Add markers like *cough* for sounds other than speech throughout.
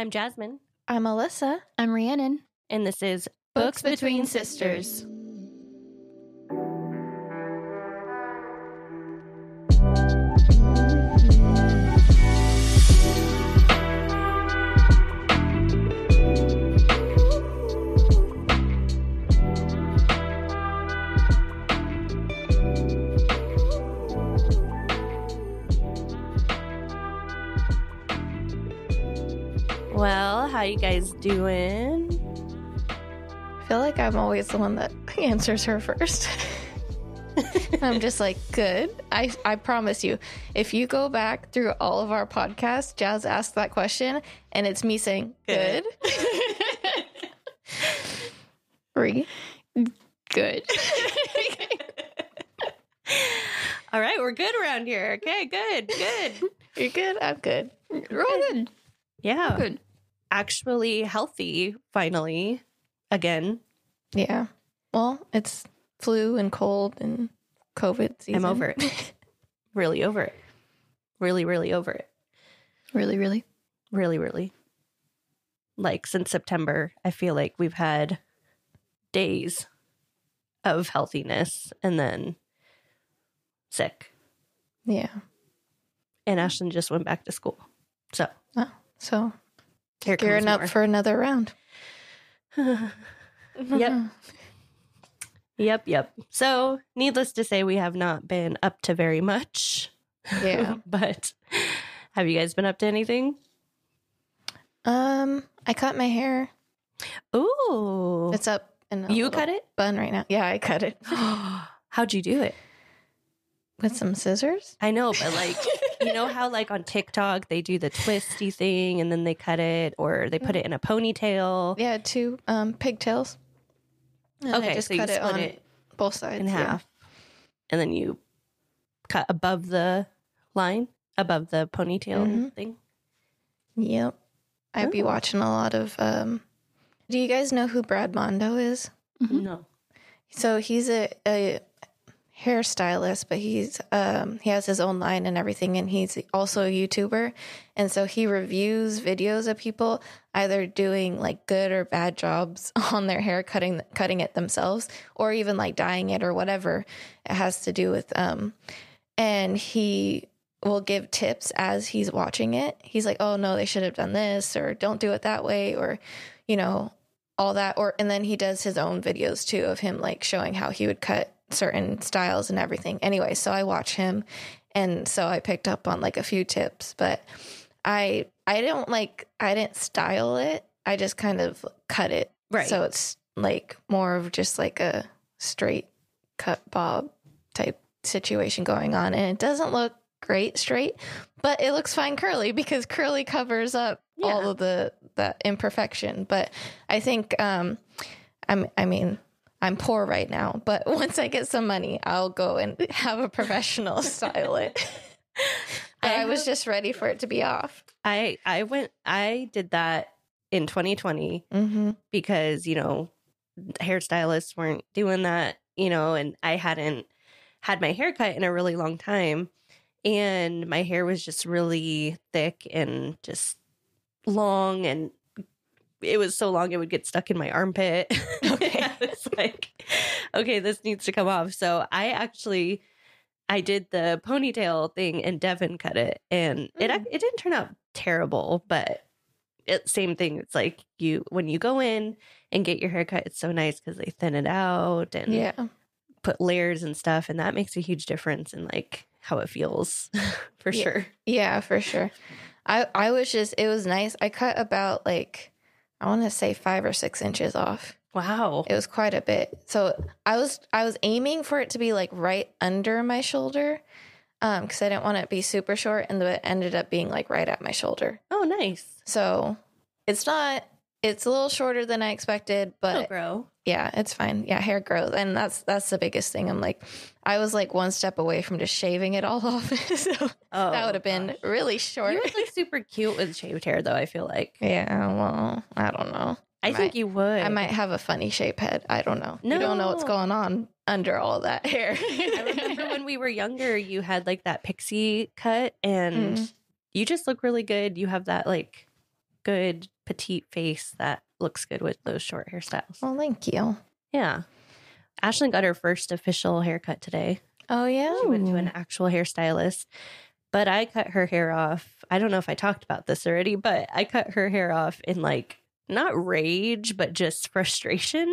I'm Jasmine, I'm Alyssa. I'm Rhiannon. and this is Books Between Sisters. Well, guys doing? I feel like I'm always the one that *laughs* answers her first. *laughs* I'm just like, good. I, I promise you, if you go back through all of our podcasts, Jazz asked that question, and it's me saying, good. Re. Good. *laughs* All right, we're good around here. Okay, good, good. You're good? I'm good. We're all good. Yeah, Good. Actually healthy finally again. Yeah. Well, it's flu and cold and COVID season. I'm over it. *laughs* really over it. Really, really over it. Really, really. Really, really. Like since September, I feel like we've had days of healthiness and then sick. Yeah. And Ashton just went back to school. So oh, So here gearing up more. for another round. *laughs* Yep. *laughs* Yep, yep. So, needless to say, we have not been up to very much. Yeah. *laughs* but have you guys been up to anything? Um, I cut my hair. Ooh. It's up in a you cut it? bun right now. Yeah, I cut it *gasps* How'd you do it? with some scissors. I know, but like, you know how like on TikTok they do the twisty thing and then they cut it or they put it in a ponytail Yeah, two um pigtails. And Okay, I just so you cut it split on it both sides in yeah. half. And then you cut above the line, above the ponytail Mhm. thing. Yep. I'd be watching a lot of. um Do you guys know who Brad Mondo is? Mhm. No. So he's a, a hairstylist, but he's um he has his own line and everything, and he's also a YouTuber, and so he reviews videos of people either doing like good or bad jobs *laughs* on their hair, cutting cutting it themselves, or even like dyeing it or whatever it has to do with. Um, and he will give tips as he's watching it. He's like, "Oh no, they should have done this," or "Don't do it that way," or you know all that or and then he does his own videos too of him like showing how he would cut certain styles and everything. Anyway so i watch him and so i picked up on like a few tips but i i don't like i didn't style it. I just kind of cut it. Right. so it's like more of just like a straight cut bob type situation going on and it doesn't look great straight but it looks fine curly because curly covers up all of the that imperfection. But i think um i'm i mean i'm poor right now but *laughs* once i get some money i'll go and *laughs* have a professional *laughs* style it. But I, was just ready for it to be off. I I went I did that in 2020 mm-hmm. because, you know, hairstylists weren't doing that, you know, and I hadn't had my hair cut in a really long time. And my hair was just really thick and just long and it was so long it would get stuck in my armpit. *laughs* Okay. *laughs* I was like, okay, this needs to come off. So I actually I did the ponytail thing and Devin cut it and it Mm. it didn't turn out terrible, but it, same thing. It's like you when you go in and get your hair cut, it's so nice because they thin it out and yeah put layers and stuff, and that makes a huge difference in like how it feels *laughs* for Yeah. sure. yeah for sure i i was just it was nice i cut about like i want to say five or six inches off Wow. It was quite a bit. So I was I was aiming for it to be like right under my shoulder, um, because I didn't want it to be super short, and it ended up being like right at my shoulder. Oh, nice. So it's not. It's a little shorter than I expected, It'll but grow. Yeah, it's fine. Yeah, hair growth, and that's that's the biggest thing. I'm like, I was like one step away from just shaving it all *laughs* off, *laughs* so Oh, that would have been really short. You look super cute with shaved hair, though. I feel like. *laughs* yeah, well, I don't know. I might- think you would. I might have a funny shape head. I don't know. You don't know what's going on under all that hair. I remember when we were younger, you had like that pixie cut, and Mhm. you just look really good. You have that like good petite face that looks good with those short hairstyles. Well, thank you. Yeah. Ashlyn got her first official haircut today. Oh yeah. She went to an actual hairstylist, but I cut her hair off. I don't know if I talked about this already, but I cut her hair off in like not rage, but just frustration,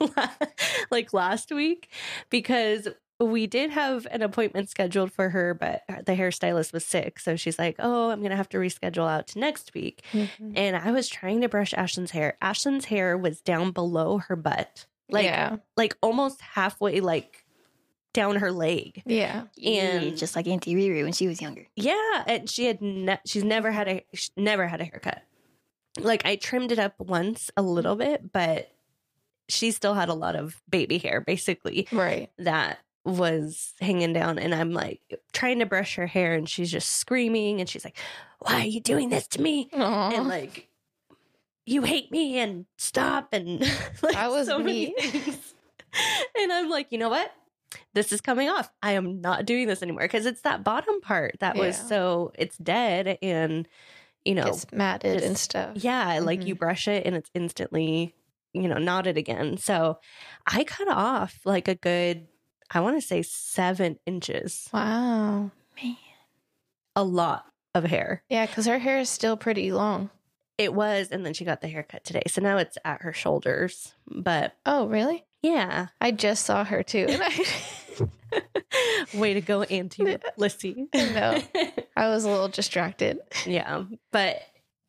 *laughs* like last week, because we did have an appointment scheduled for her, but the hairstylist was sick. So she's like, Oh, I'm going to have to reschedule out to next week. Mhm. And I was trying to brush Ashlyn's hair. Ashlyn's hair was down below her butt, like, yeah. like almost halfway, like down her leg. Yeah. And- just like Auntie Riri when she was younger. Yeah, and she had ne- she's never had a she's never had a haircut. Like I trimmed it up once a little bit, but she still had a lot of baby hair basically Right. that was hanging down and I'm like trying to brush her hair and she's just screaming and she's like, "Why are you doing this to me?" Aw. and like you hate me and stop and *laughs* like That was so many me. *laughs* things. and I'm like, you know what? This is coming off. I am not doing this anymore because it's that bottom part that was so it's dead and you know gets matted just- and stuff. yeah, like Mhm. you brush it and it's instantly you know knotted again. So I cut off like a good I want to say seven inches, Wow. Man. a lot of hair. Yeah, because her hair is still pretty long. It was, and then she got the haircut today. So now it's at her shoulders. But Oh, really? yeah. I just saw her too. And I, *laughs* Way to go, Auntie *laughs* Lissy. No. *laughs* I was a little distracted. yeah. But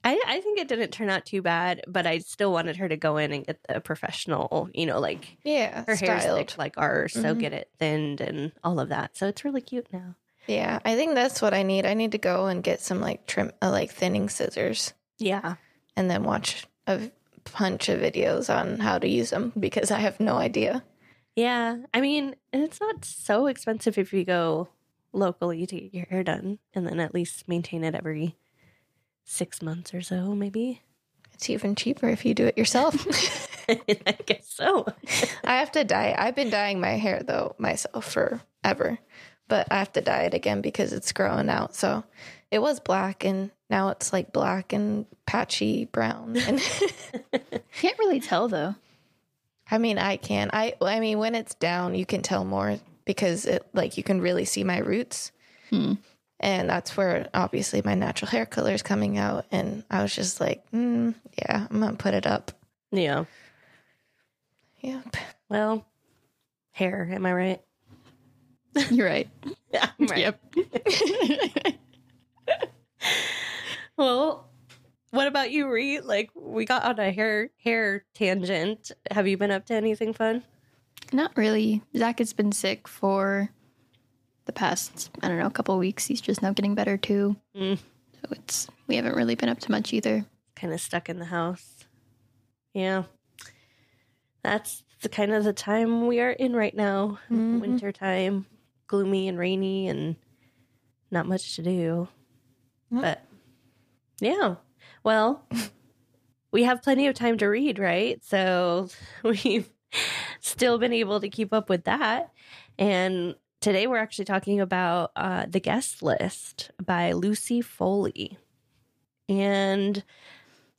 I, I think it didn't turn out too bad, but I still wanted her to go in and get the professional, you know, like Yeah, her styled. thick like ours. So Mhm. get it thinned and all of that. So it's really cute now. Yeah, I think that's what I need. I need to go and get some like trim, uh, like thinning scissors, Yeah. and then watch a bunch of videos on how to use them because I have no idea. Yeah. I mean, it's not so expensive if you go locally to get your hair done and then at least maintain it every six months or so, maybe. It's even cheaper if you do it yourself. *laughs* I guess so. I have to dye. I've been dyeing my hair though myself forever, but I have to dye it again because it's growing out. So it was black and now it's like black and patchy brown. *laughs* And *laughs* Can't really tell though. I mean, I can. I I mean, when it's down, you can tell more because it like you can really see my roots. Hmm. And that's where obviously my natural hair color is coming out. And I was just like, mm, yeah, I'm gonna put it up. Yeah. Yep. Well, hair, am I right? *laughs* You're right. Yeah, I'm right. Yep. *laughs* Well, what about you, Reed? Like we got on a hair hair tangent. Have you been up to anything fun? Not really. Zach has been sick for the past, I don't know, a couple of weeks. He's just now getting better too. Mm. So it's, we haven't really been up to much either. Kind of stuck in the house. Yeah. That's the kind of the time we are in right now. Mhm. Winter time, gloomy and rainy and not much to do. Yep. But yeah. Well, *laughs* we have plenty of time to read, right? So *laughs* we've still been able to keep up with that. And today we're actually talking about uh, The Guest List by Lucy Foley. And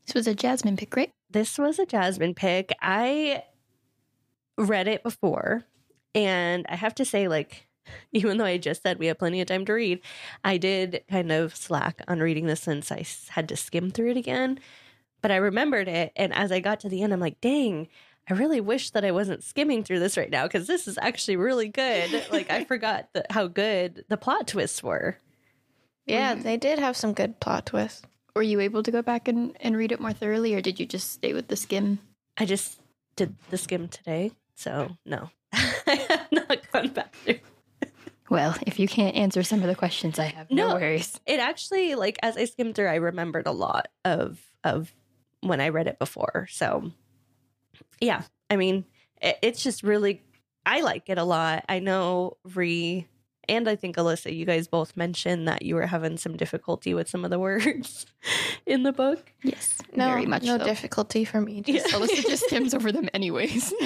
This was a Jasmine pick, right? this was a Jasmine pick. I read it before, and I have to say, like, *laughs* even though I just said we have plenty of time to read, I did kind of slack on reading this since I had to skim through it again. But I remembered it, and as I got to the end, I'm like, dang. I really wish that I wasn't skimming through this right now because this is actually really good. Like I *laughs* forgot the, how good the plot twists were. Yeah, Mm. they did have some good plot twists. Were you able to go back and, and read it more thoroughly, or did you just stay with the skim? I just did the skim today, so no, *laughs* I have not gone back through. Well, if you can't answer some of the questions, I have no, No. worries. It actually, like as I skimmed through, I remembered a lot of of when I read it before. So, yeah, I mean, it, it's just really, I like it a lot. I know Ree and I think Alyssa, you guys both mentioned that you were having some difficulty with some of the words *laughs* in the book. Yes, No, very much no so. difficulty for me. Just Alyssa just *laughs* skims over them anyways. *laughs*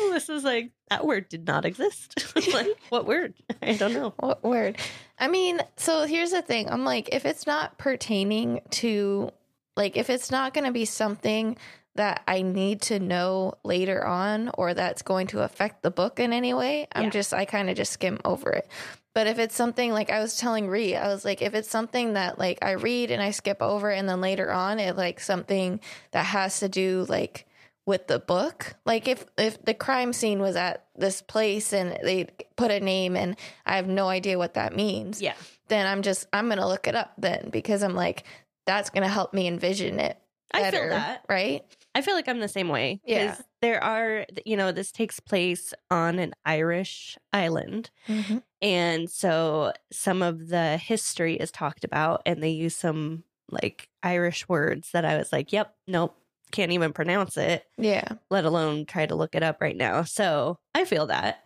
Alyssa's like, that word did not exist. like, what word? I don't know. What word? I mean, so here's the thing. I'm like, if it's not pertaining to Like if it's not going to be something that I need to know later on or that's going to affect the book in any way, I'm Yeah. just I kind of just skim over it. But if it's something like I was telling Ree, I was like, if it's something that like I read and I skip over and then later on it like something that has to do like with the book, like if if the crime scene was at this place and they put a name and I have no idea what that means, Yeah. then I'm just I'm gonna look it up then because I'm like that's gonna help me envision it I feel that. right? I feel like I'm the same way. Yeah. There are, you know, this takes place on an Irish island. Mm-hmm. And so some of the history is talked about, and they use some like Irish words that I was like, yep, nope, can't even pronounce it, Yeah, let alone try to look it up right now. So I feel that.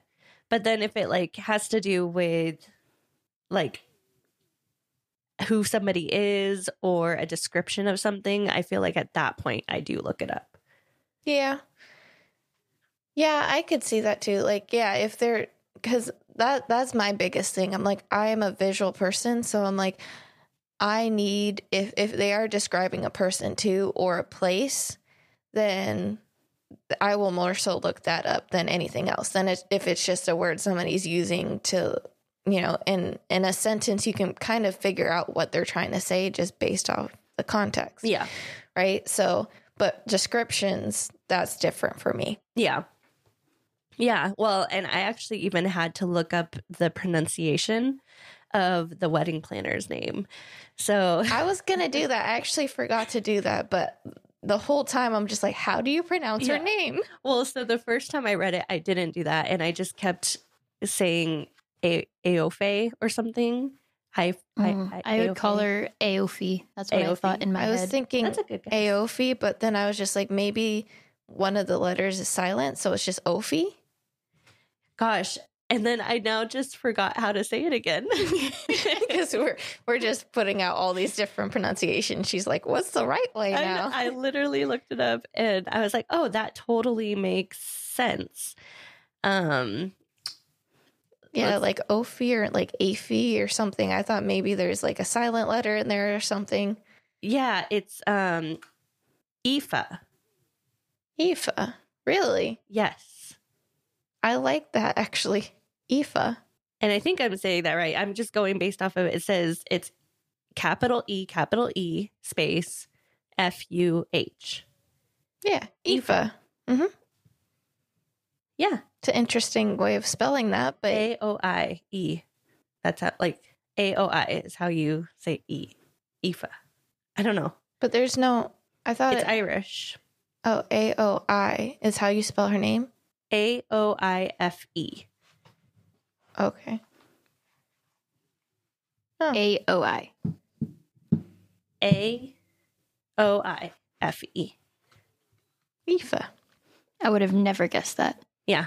But then if it like has to do with like who somebody is or a description of something, I feel like at that point I do look it up. yeah, yeah. I could see that too. Like, yeah, if they're because that that's my biggest thing. I'm like I am a visual person, so I'm like I need if if they are describing a person too or a place, then I will more so look that up than anything else. Then it, if it's just a word somebody's using to, you know, in in a sentence, you can kind of figure out what they're trying to say just based off the context, Yeah. right? So, but descriptions that's different for me. Yeah. Yeah. Well, and I actually even had to look up the pronunciation of the wedding planner's name. So, I was *laughs* gonna do that. I actually forgot to do that, but the whole time I'm just like, how do you pronounce Yeah. her name? well, so the first time I read it, I didn't do that. And I just kept saying A- Aofe or something. I, Mm, I would call her Aofi. That's what I thought in my head. I was head. thinking That's a good guess. Aofi, but then I was just like, maybe one of the letters is silent, so it's just Ophi. Gosh. And then I now just forgot how to say it again. *laughs* because we're we're just putting out all these different pronunciations. She's like, "What's the right way I, now?" I literally looked it up and I was like, oh, that totally makes sense. Um, yeah, like Ophi or like Afi or something. I thought maybe there's like a silent letter in there or something. yeah, it's um Aoife. Aoife, really? Yes. I like that actually. Aoife. And I think I'm saying that right. I'm just going based off of it. It says it's capital E, capital E, space F U H. Yeah, Aoife. Yeah. It's an interesting way of spelling that, but A O I E. That's how, like, A O I is how you say E. Aoife. I don't know. but there's no. I thought It's it, Irish. oh A O I is how you spell her name. A O I F E. Okay. A O I. A O I F E. Aoife. I would have never guessed that. Yeah.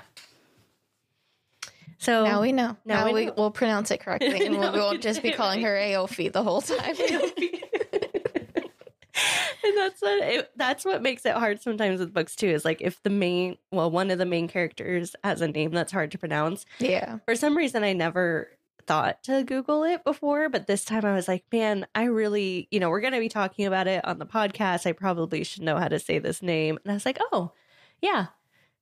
So Now we know. now Now, we we, know. will pronounce it correctly, *laughs* and we'll, we we won't just be calling right. her Aofi the whole time. *laughs* and that's what it, that's what makes it hard sometimes with books too. Is like if the main well one of the main characters has a name that's hard to pronounce. yeah. For some reason, I never thought to Google it before, but this time I was like, man, I really you know we're gonna be talking about it on the podcast. I probably should know how to say this name. And I was like, oh yeah.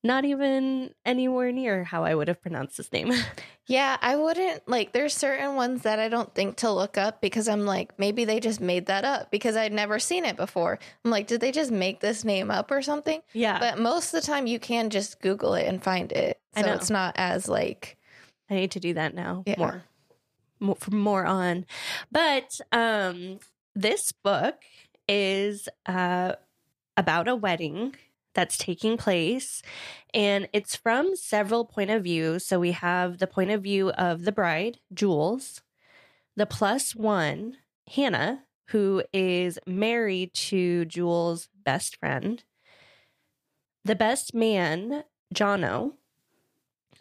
Not even anywhere near how I would have pronounced his name. *laughs* Yeah, I wouldn't like there's certain ones that I don't think to look up because I'm like maybe they just made that up because I'd never seen it before. I'm like did they just make this name up or something? yeah. But most of the time you can just google it and find it. I So know. it's not as like I need to do that now Yeah. more, more from more on. But um, this book is uh, about a wedding that's taking place, and it's from several point of views. So we have the point of view of the bride, Jules, the plus one, Hannah, who is married to Jules' best friend, the best man, Jono,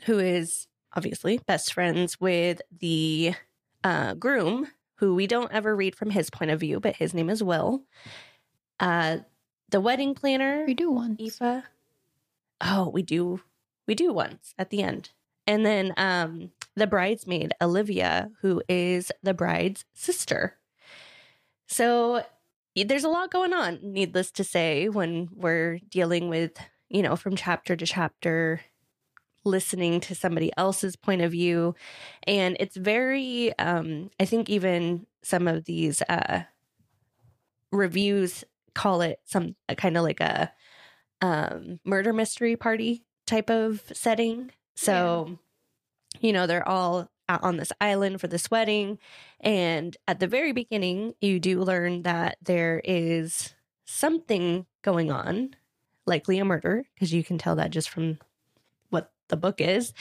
who is obviously best friends with the uh, groom, who we don't ever read from his point of view, but his name is Will. Uh, the wedding planner, We do one. Aoife. Oh, we do, we do once at the end, and then um, the bridesmaid Olivia, who is the bride's sister. So there's a lot going on, needless to say, when we're dealing with, you know, from chapter to chapter, listening to somebody else's point of view. And it's very, um, I think even some of these uh, reviews call it some kind of like a um, murder mystery party type of setting. So, you know, they're all out on this island for this wedding. And at the very beginning, you do learn that there is something going on, likely a murder, because you can tell that just from what the book is.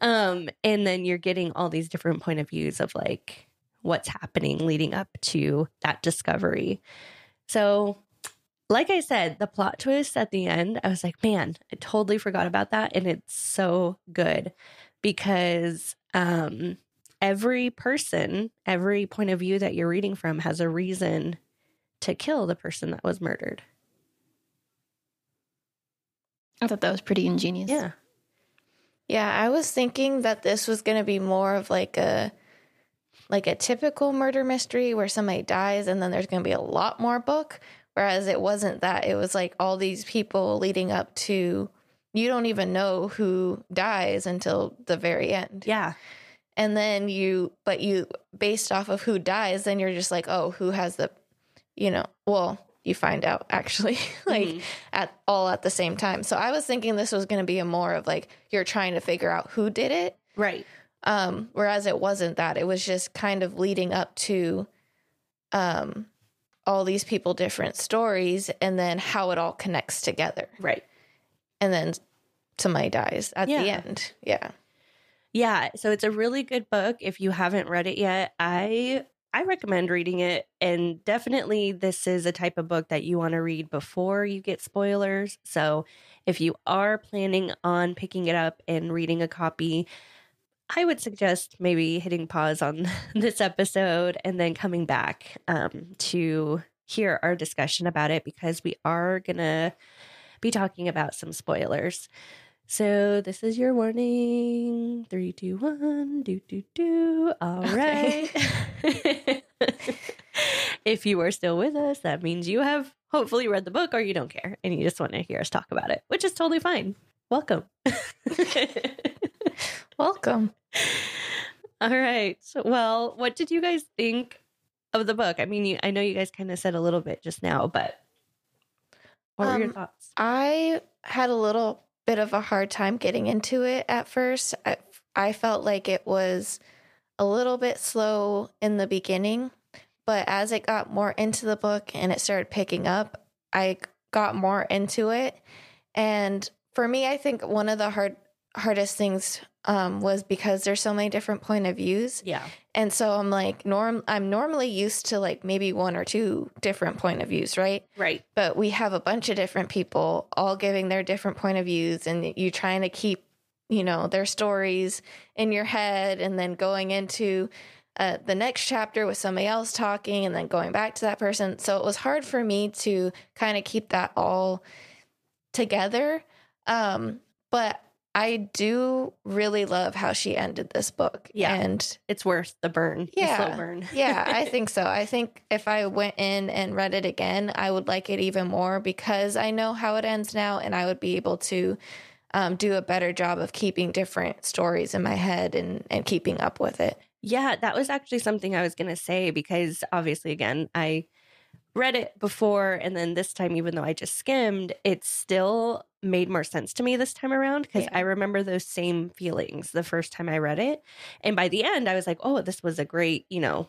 Um, and then you're getting all these different point of views of like what's happening leading up to that discovery. So, like I said, the plot twist at the end, I was like, man, I totally forgot about that. And it's so good because um, every person, every point of view that you're reading from has a reason to kill the person that was murdered. I thought that was pretty ingenious. Yeah. Yeah, I was thinking that this was going to be more of like a like a typical murder mystery where somebody dies and then there's going to be a lot more book, whereas it wasn't that. It was like all these people leading up to you don't even know who dies until the very end. Yeah. And then you but you based off of who dies, then you're just like, "Oh, who has the you know, well, you find out actually *laughs* like Mhm. at all at the same time. So I was thinking this was going to be a more of like you're trying to figure out who did it. Right. Um whereas it wasn't that. It was just kind of leading up to um all these people different stories and then how it all connects together. Right. And then somebody dies at the end. Yeah. Yeah, so it's a really good book. If you haven't read it yet, I I recommend reading it and definitely this is a type of book that you want to read before you get spoilers. So, if you are planning on picking it up and reading a copy, I would suggest maybe hitting pause on *laughs* this episode and then coming back um, to hear our discussion about it because we are going to be talking about some spoilers. So this is your warning. Three, two, one. Do do do. All right. Okay. *laughs* *laughs* if you are still with us, that means you have hopefully read the book or you don't care and you just want to hear us talk about it, which is totally fine. Welcome. *laughs* Welcome. All right. Well, what did you guys think of the book? I mean, you, I know you guys kind of said a little bit just now, but what were your Um, thoughts? I had a little bit of a hard time getting into it at first. I, I felt like it was a little bit slow in the beginning, but as it got more into the book and it started picking up, I got more into it. And for me, I think one of the hard hardest things um, was because there's so many different point of views Yeah. and so i'm like norm i'm normally used to like maybe one or two different point of views right Right. but we have a bunch of different people all giving their different point of views and you trying to keep you know their stories in your head and then going into uh, the next chapter with somebody else talking and then going back to that person so it was hard for me to kind of keep that all together um but i do really love how she ended this book Yeah. and It's worth the burn. the Yeah. slow burn. *laughs* yeah, I think so. I think if I went in and read it again, I would like it even more because I know how it ends now and I would be able to um, do a better job of keeping different stories in my head and, and keeping up with it. Yeah, that was actually something I was going to say because obviously, again, I read it before and then this time, even though I just skimmed, it still made more sense to me this time around because Yeah. I remember those same feelings the first time I read it. And by the end, I was like, oh, this was a great, you know,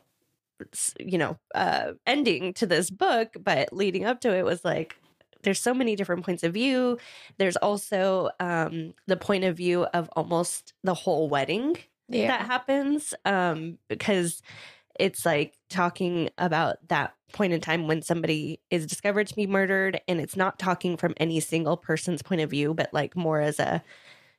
you know, uh, ending to this book. But leading up to it was like, there's so many different points of view. There's also um, the point of view of almost the whole wedding that happens um because it's like talking about that point in time when somebody is discovered to be murdered and it's not talking from any single person's point of view but like more as a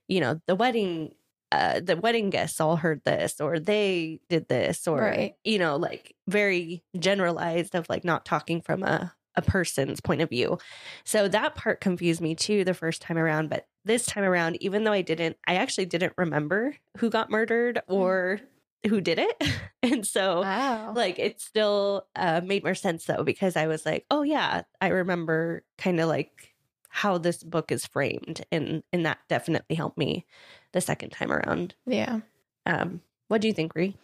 you know the wedding uh the wedding guests all heard this or they did this or Right. you know like very generalized of like not talking from a a person's point of view so that part confused me too the first time around but this time around even though i didn't i actually didn't remember who got murdered or who did it. *laughs* and so Wow. like it still uh, made more sense though because I was like, oh yeah, I remember kind of like how this book is framed, and and that definitely helped me the second time around. yeah. Um, what do you think, Ree?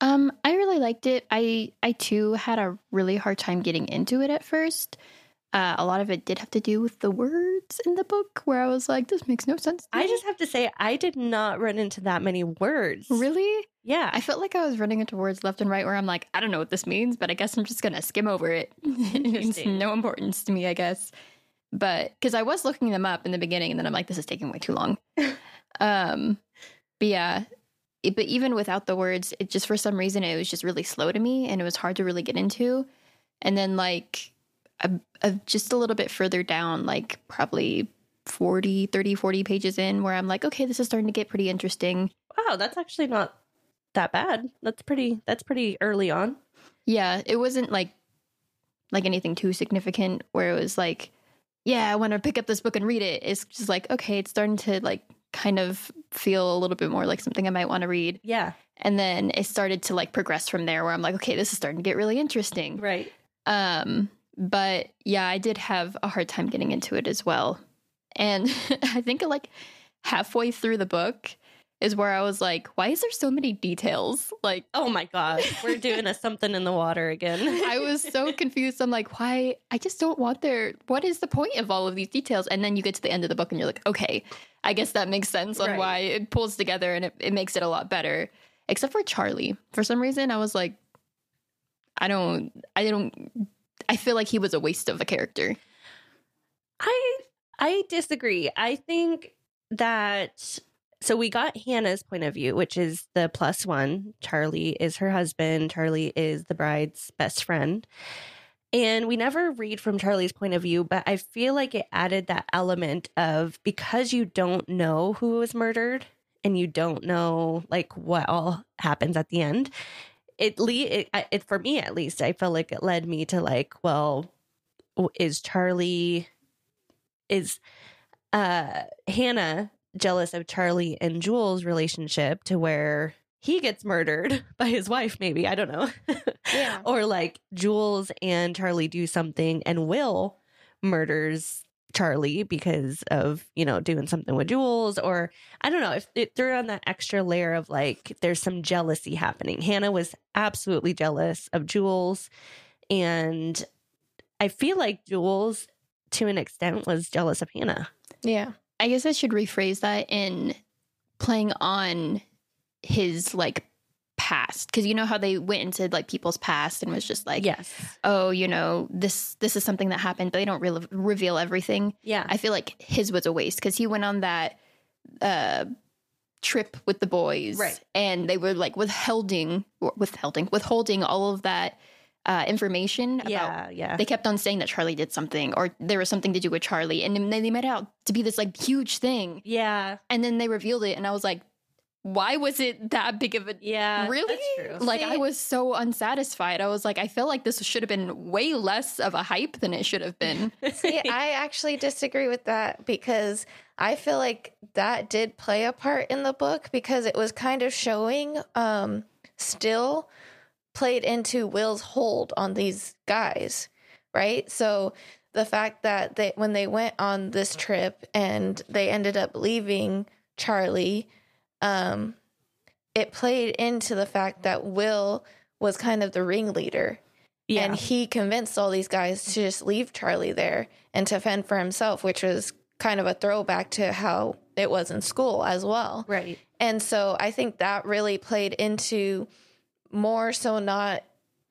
Um, I really liked it. I I too had a really hard time getting into it at first. Uh, a lot of it did have to do with the words in the book, where I was like, "This makes no sense." to I me." just have to say, I did not run into that many words. really, Yeah. I felt like I was running into words left and right, where I'm like, I don't know what this means, but I guess I'm just gonna skim over it. *laughs* it's no importance to me, I guess. But because I was looking them up in the beginning, and then I'm like, this is taking way too long. *laughs* um, but yeah, it- but even without the words, it just for some reason it was just really slow to me, and it was hard to really get into. And then like, a, a, just a little bit further down, like probably 40, 30, 40 pages in, where I'm like, okay, this is starting to get pretty interesting. wow, that's actually not that bad. That's pretty. That's pretty early on. Yeah, it wasn't like like anything too significant where it was like, yeah, I want to pick up this book and read it. It's just like, okay, it's starting to like kind of feel a little bit more like something I might want to read. Yeah. And then it started to like progress from there where I'm like, okay, this is starting to get really interesting. Right. Um, but yeah, I did have a hard time getting into it as well. And *laughs* I think like halfway through the book is where I was like, why is there so many details? Like Oh my god, we're doing a *laughs* something in the water again. I was so *laughs* confused. I'm like, why? I just don't want there. What is the point of all of these details? And then you get to the end of the book and you're like, okay, I guess that makes sense on Right. why it pulls together and it, it makes it a lot better. Except for Charlie. For some reason, I was like, I don't, I don't, I feel like he was a waste of a character. I I disagree. I think that so we got Hannah's point of view, which is the plus one. Charlie is her husband. Charlie is the bride's best friend. And we never read from Charlie's point of view, but I feel like it added that element of because you don't know who was murdered and you don't know like what all happens at the end. It le it, it for me at least, I felt like it led me to like, well, is Charlie is uh Hannah jealous of Charlie and Jules' relationship to where he gets murdered *laughs* by his wife, maybe. I don't know. Yeah. *laughs* or like Jules and Charlie do something and Will murders Charlie because of, you know, doing something with Jules or I don't know if it threw on that extra layer of like there's some jealousy happening. Hannah was absolutely jealous of Jules and I feel like Jules to an extent was jealous of Hannah. Yeah. I guess I should rephrase that in playing on his like past because you know how they went into like people's past and was just like yes. oh you know this this is something that happened but they don't really reveal everything Yeah. i feel like his was a waste because he went on that uh trip with the boys Right. and they were like withholding withholding withholding all of that uh information about yeah, yeah. they kept on saying that Charlie did something or there was something to do with Charlie and then they made out to be this like huge thing yeah. and then they revealed it and I was like why was it that big of a Yeah. really that's true. like See- I was so unsatisfied I was like I feel like this should have been way less of a hype than it should have been *laughs* See, I actually disagree with that because I feel like that did play a part in the book because it was kind of showing um still played into Will's hold on these guys, right? So the fact that they when they went on this trip and they ended up leaving Charlie um it played into the fact that Will was kind of the ringleader yeah. and he convinced all these guys to just leave Charlie there and to fend for himself, which was kind of a throwback to how it was in school as well. right. And so I think that really played into more so not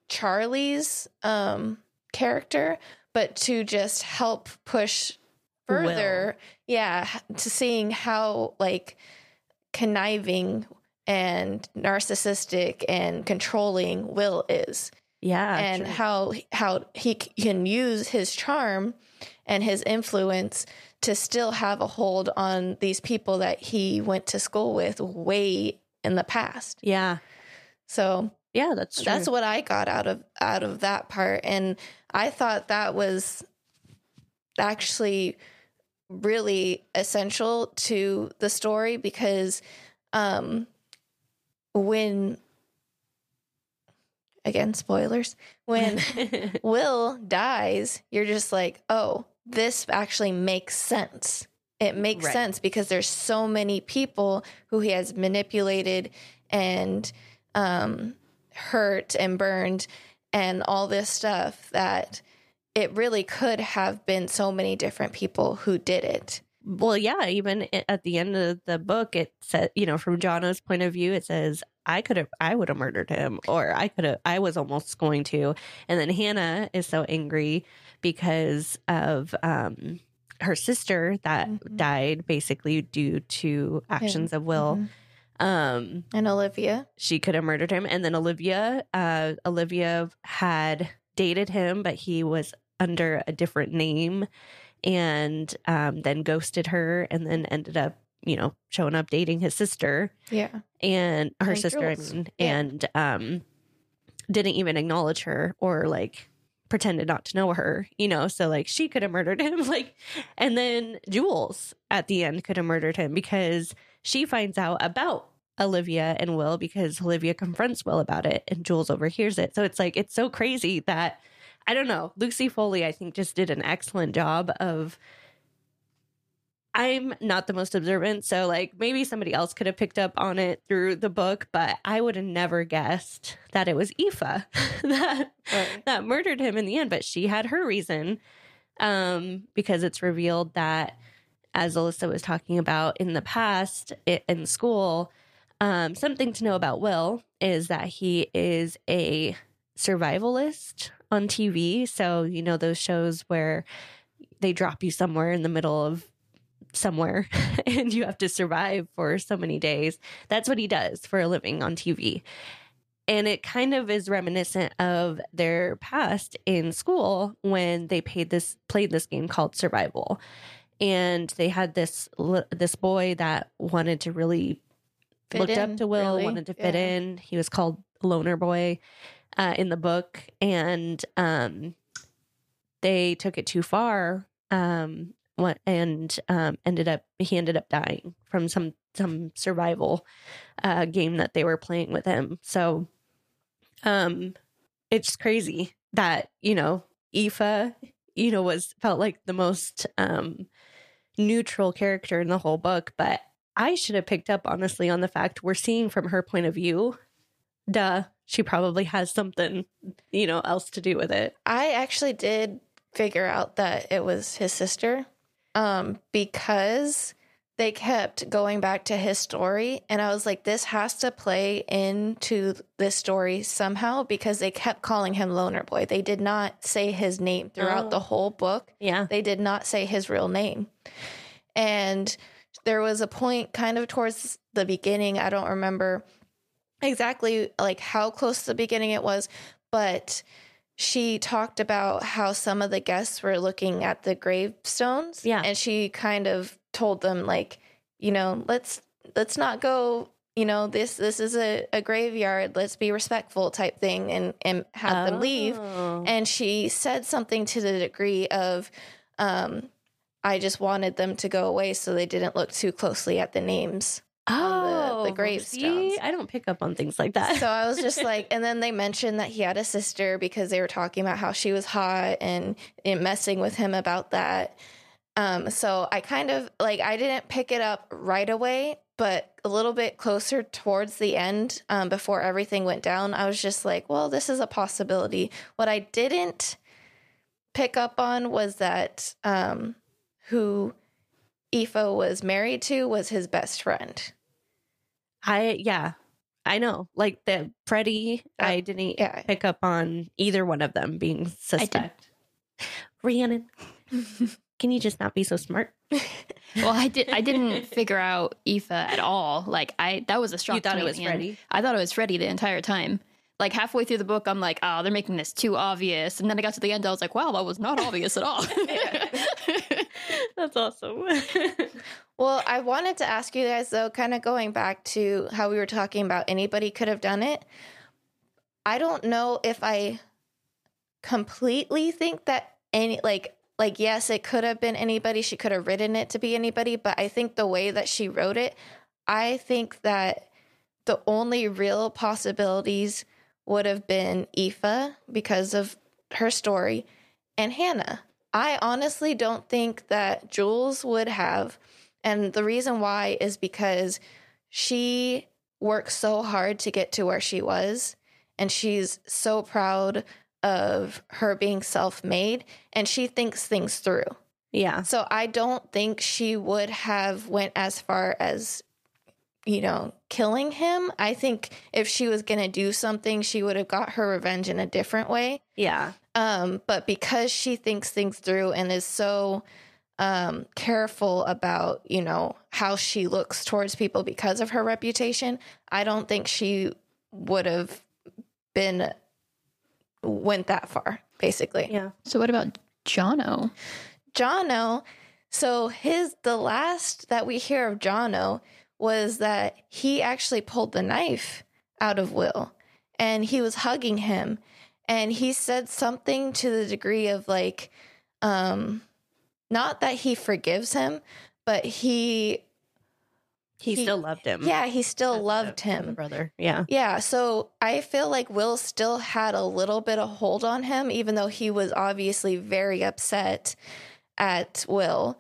Charlie's um, character, but to just help push further. Yeah, to seeing how like conniving and narcissistic and controlling Will is Yeah. and true. how how he can use his charm and his influence to still have a hold on these people that he went to school with way in the past. yeah. So Yeah, that's true. that's what I got out of out of that part and I thought that was actually really essential to the story because um when again, spoilers. When *laughs* Will dies, you're just like, oh, this actually makes sense. It makes Right. sense because there's so many people who he has manipulated and um, hurt and burned and all this stuff that it really could have been so many different people who did it. well, yeah, even at the end of the book, it said, you know, from Jono's point of view, it says, I could have, I would have murdered him, or I could have, I was almost going to. And then Hannah is so angry because of um, her sister that Mhm. died basically due to actions of Will. Mhm. Um, And Olivia. she could have murdered him. And then Olivia, uh, Olivia had dated him, but he was under a different name and um, then ghosted her and then ended up, you know, showing up dating his sister Yeah. and her And sister, I mean, Yeah. and um, didn't even acknowledge her or like pretended not to know her, you know. So like she could have murdered him, *laughs* like, and then Jules at the end could have murdered him because she finds out about Olivia and Will because Olivia confronts Will about it and Jules overhears it. So it's like it's so crazy that I don't know. Lucy Foley, I think, just did an excellent job of. I'm not the most observant, so like maybe somebody else could have picked up on it through the book, but I would have never guessed that it was Aoife *laughs* that Right. that murdered him in the end. But she had her reason, um, because it's revealed that, as Alyssa was talking about in the past i- in school, um, something to know about Will is that he is a survivalist on TV. So you know those shows where they drop you somewhere in the middle of somewhere *laughs* and you have to survive for so many days. That's what he does for a living on TV. And it kind of is reminiscent of their past in school when they paid this played this game called Survival. And they had this this boy that wanted to really Fit looked up to Will, really. wanted to fit Yeah. in. He was called Loner Boy uh, in the book, and um, they took it too far. Um, what and um, ended up he ended up dying from some some survival uh, game that they were playing with him. So, um, it's crazy that you know Aoife, you know, was felt like the most um neutral character in the whole book, but I should have picked up honestly on the fact we're seeing from her point of view. Duh, she probably has something, you know, else to do with it. I actually did figure out that it was his sister um, because they kept going back to his story. And I was like, this has to play into this story somehow because they kept calling him Loner Boy. They did not say his name throughout Oh. the whole book. Yeah. They did not say his real name. And there was a point kind of towards the beginning, I don't remember exactly like how close to the beginning it was, but she talked about how some of the guests were looking at the gravestones. Yeah. And she kind of told them like, you know, let's let's not go you know this this is a, a graveyard let's be respectful type thing and and have them leave Oh. and she said something to the degree of um i just wanted them to go away so they didn't look too closely at the names on the- the gravestones. See, I don't pick up on things like that. so i was just *laughs* like and then they mentioned that he had a sister because they were talking about how she was hot and, and messing with him about that um so i kind of like i didn't pick it up right away but a little bit closer towards the end um, before everything went down i was just like well this is a possibility what i didn't pick up on was that um who Aoife was married to was his best friend. I yeah, I know. Like the Freddie, Uh, I didn't yeah. pick up on either one of them being suspect. *laughs* Rhiannon, can you just not be so smart? *laughs* Well, I did. I didn't figure out Aoife at all. Like I, that was a shock. You thought it was at the end. Freddie? I thought it was Freddie the entire time. Like halfway through the book, I'm like, oh, they're making this too obvious. And then I got to the end, I was like, wow, that was not obvious at all. *laughs* *laughs* That's awesome. *laughs* Well, I wanted to ask you guys though, kind of going back to how we were talking about anybody could have done it. I don't know if I completely think that any like like yes, it could have been anybody. She could have written it to be anybody, but I think the way that she wrote it, I think that the only real possibilities would have been Aoife because of her story and Hannah. I honestly don't think that Jules would have. And the reason why is because she worked so hard to get to where she was. And she's so proud of her being self made and she thinks things through. Yeah. So I don't think she would have went as far as you know killing him. I think if she was going to do something, she would have got her revenge in a different way. Yeah. Um but because she thinks things through and is so um careful about, you know, how she looks towards people because of her reputation, I don't think she would have been went that far basically. Yeah. So what about Jono? Jono, so his the last that we hear of Jono was that he actually pulled the knife out of Will and he was hugging him and he said something to the degree of like um not that he forgives him, but he He, He- still loved him. yeah, he still loved a him. brother. Yeah. Yeah, so I feel like Will still had a little bit of hold on him, even though he was obviously very upset at Will.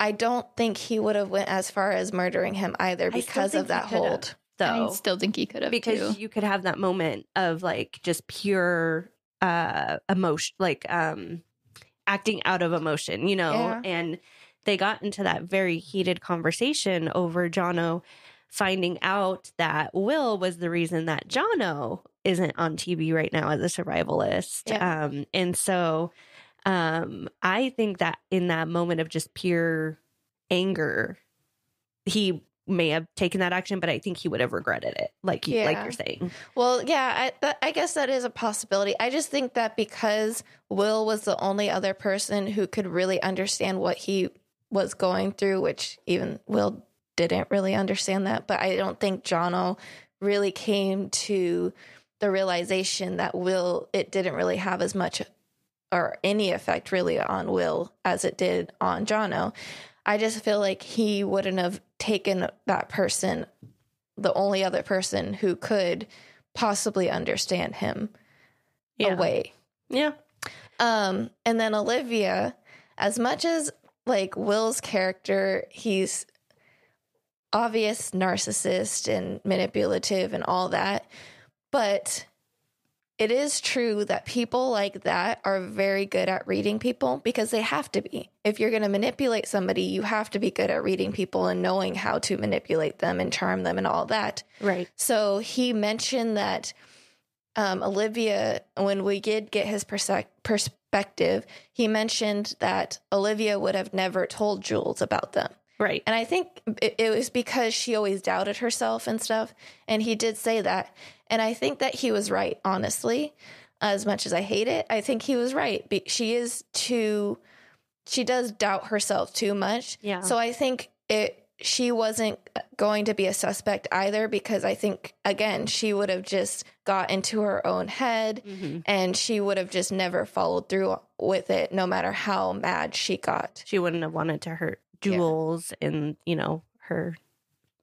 I don't think he would have went as far as murdering him either because of that hold. Though. I still think he could have because too. you could have that moment of like just pure uh emotion like um acting out of emotion you know Yeah. and they got into that very heated conversation over jono finding out that will was the reason that jono isn't on tv right now as a survivalist Yeah. um and so um i think that in that moment of just pure anger he may have taken that action, but I think he would have regretted it, like you, like you're saying. Well, yeah, I, that, I guess that is a possibility. I just think that because Will was the only other person who could really understand what he was going through, which even Will didn't really understand that, but I don't think Jono really came to the realization that Will, it didn't really have as much or any effect really on Will as it did on Jono. I just feel like he wouldn't have taken that person, the only other person who could possibly understand him away. Yeah. Um, and then Olivia, as much as like Will's character, he's obvious narcissist and manipulative and all that, but it is true that people like that are very good at reading people because they have to be. If you're going to manipulate somebody, you have to be good at reading people and knowing how to manipulate them and charm them and all that. Right. So he mentioned that um, Olivia, when we did get his perse- perspective, he mentioned that Olivia would have never told Jules about them. Right. And I think it, it was because she always doubted herself and stuff. And he did say that. And I think that he was right, honestly. As much as I hate it, I think he was right. She is too, she does doubt herself too much. Yeah. So I think it, she wasn't going to be a suspect either because I think, again, she would have just got into her own head Mhm. and she would have just never followed through with it, no matter how mad she got. She wouldn't have wanted to hurt Yeah. Jules and, you know, her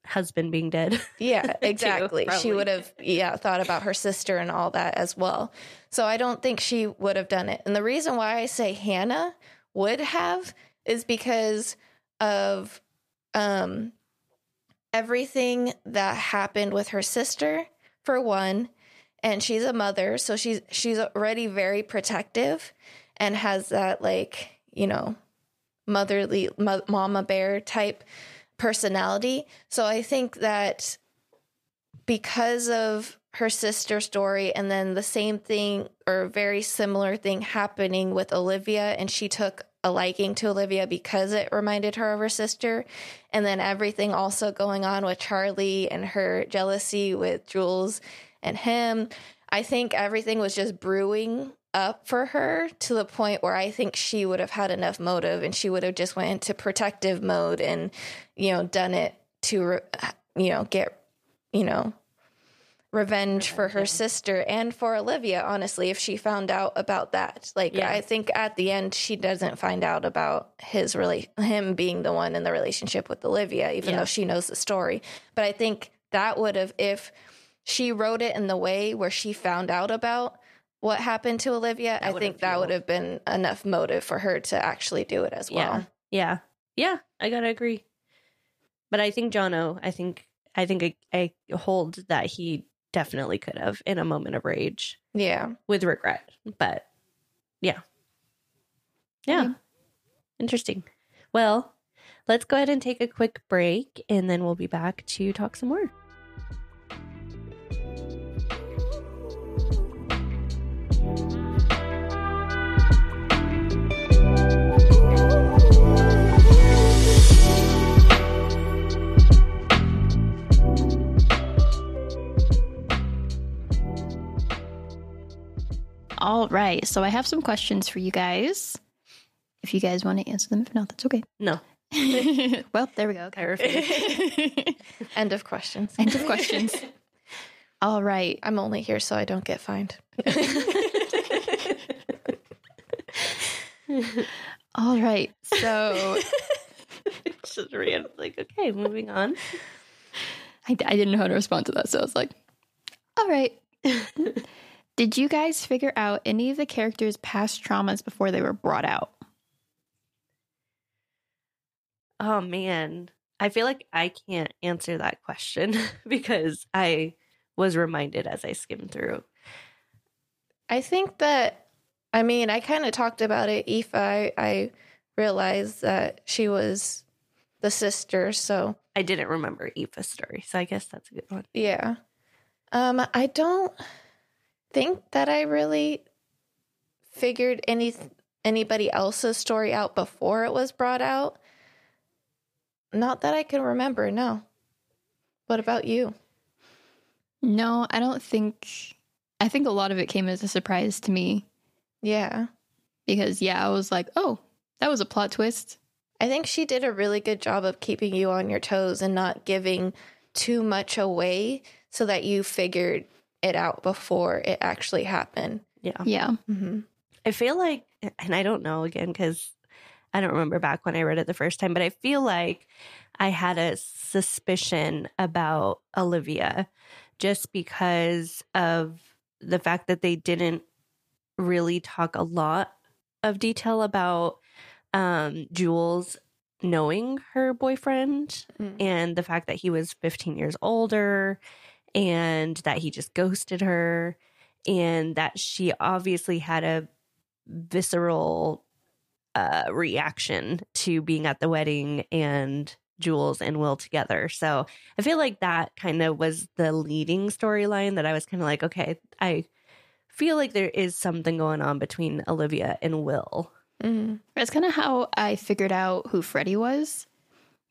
husband being dead. *laughs* Yeah, exactly. she would have, yeah, thought about her sister and all that as well. So I don't think she would have done it. And the reason why I say Hannah would have is because of um everything that happened with her sister for one and she's a mother so she's she's already very protective and has that like you know motherly mo- mama bear type personality. So i think that because of her sister story and then the same thing or very similar thing happening with Olivia and she took a liking to Olivia because it reminded her of her sister and then everything also going on with Charlie and her jealousy with Jules and him I think everything was just brewing up for her to the point where I think she would have had enough motive and she would have just went into protective mode and you know done it to you know get you know revenge for her sister and for Olivia honestly if she found out about that like Yeah. I think at the end she doesn't find out about his really him being the one in the relationship with Olivia even Yeah. though she knows the story but I think that would have if she wrote it in the way where she found out about what happened to Olivia, That I think that would have been enough motive for her to actually do it as well. Yeah. Yeah. yeah I gotta agree. But I think Jono, I think I think I, I hold that he definitely could have in a moment of rage Yeah. with regret. But yeah. Yeah. Okay. Interesting. Well, let's go ahead and take a quick break and then we'll be back to talk some more. All right. So I have some questions for you guys. If you guys want to answer them, if not, that's okay. No. *laughs* well, there we go. I refuse. *laughs* End of questions. End of questions. *laughs* All right. I'm only here so I don't get fined. All right. So Just random, like, okay, moving on. I, I didn't know how to respond to that. So I was like, all right. Did you guys figure out any of the characters' past traumas before they were brought out? Oh man, I feel like I can't answer that question *laughs* because I was reminded as I skimmed through. I think that, I mean, I kind of talked about it. Aoife, I, I realized that she was the sister. So, I didn't remember Aoife's story, so I guess that's a good one. yeah. Um, I don't think that I really figured any anybody else's story out before it was brought out. Not that I can remember, no. What about you? No, I don't think. I think a lot of it came as a surprise to me Yeah. because, yeah, I was like, oh, that was a plot twist. I think she did a really good job of keeping you on your toes and not giving too much away so that you figured it out before it actually happened. Yeah. Yeah. Mm-hmm. I feel like, and I don't know again because I don't remember back when I read it the first time, but I feel like I had a suspicion about Olivia just because of the fact that they didn't really talk a lot of detail about um, Jules knowing her boyfriend Mm. and the fact that he was 15 years older and that he just ghosted her and that she obviously had a visceral uh, reaction to being at the wedding and Jules and Will together. So I feel like that kind of was the leading storyline that I was kind of like, okay, I feel like there is something going on between Olivia and Will. Mm. That's kind of how I figured out who Freddie was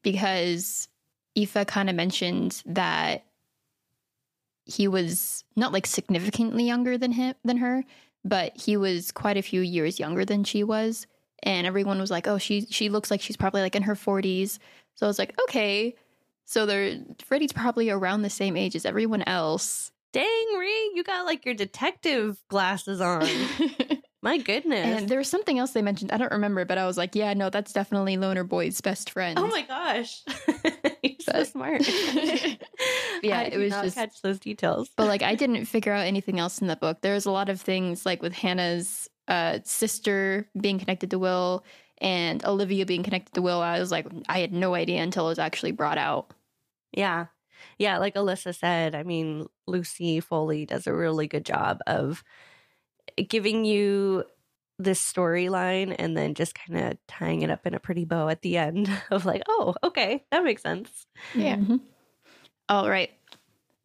because Aoife kind of mentioned that he was not like significantly younger than him than her, but he was quite a few years younger than she was. And everyone was like, "Oh, she she looks like she's probably like in her 40s." So I was like, "Okay." So they're Freddie's probably around the same age as everyone else. Dang, Ree, you got like your detective glasses on. *laughs* My goodness. and there was something else they mentioned. I don't remember, but I was like, "Yeah, no, that's definitely Loner Boy's best friend." oh my gosh. *laughs* You're so smart. *laughs* Yeah, it was not just- catch those details. but like I didn't figure out anything else in the book. There's a lot of things like with Hannah's uh, sister being connected to Will and Olivia being connected to Will. I was like, I had no idea until it was actually brought out. Yeah. Yeah, like Alyssa said, I mean, Lucy Foley does a really good job of giving you this storyline and then just kind of tying it up in a pretty bow at the end *laughs* of like, oh, okay, that makes sense. Yeah. Mhm. All right.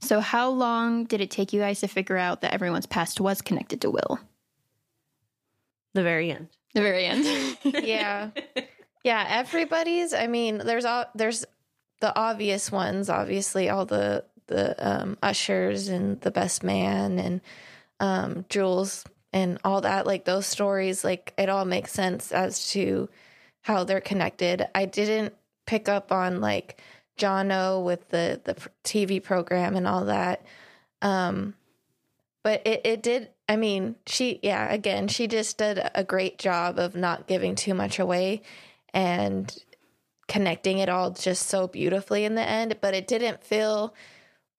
So, how long did it take you guys to figure out that everyone's past was connected to Will? The very end. The very end. *laughs* Yeah. Yeah, everybody's. I mean, there's all there's the obvious ones. Obviously, all the the um, ushers and the best man and um, Jules and all that. Like those stories, like it all makes sense as to how they're connected. I didn't pick up on like Jono with the the TV program and all that. Um, but it it did. I mean, she yeah. Again, she just did a great job of not giving too much away and connecting it all just so beautifully in the end. But it didn't feel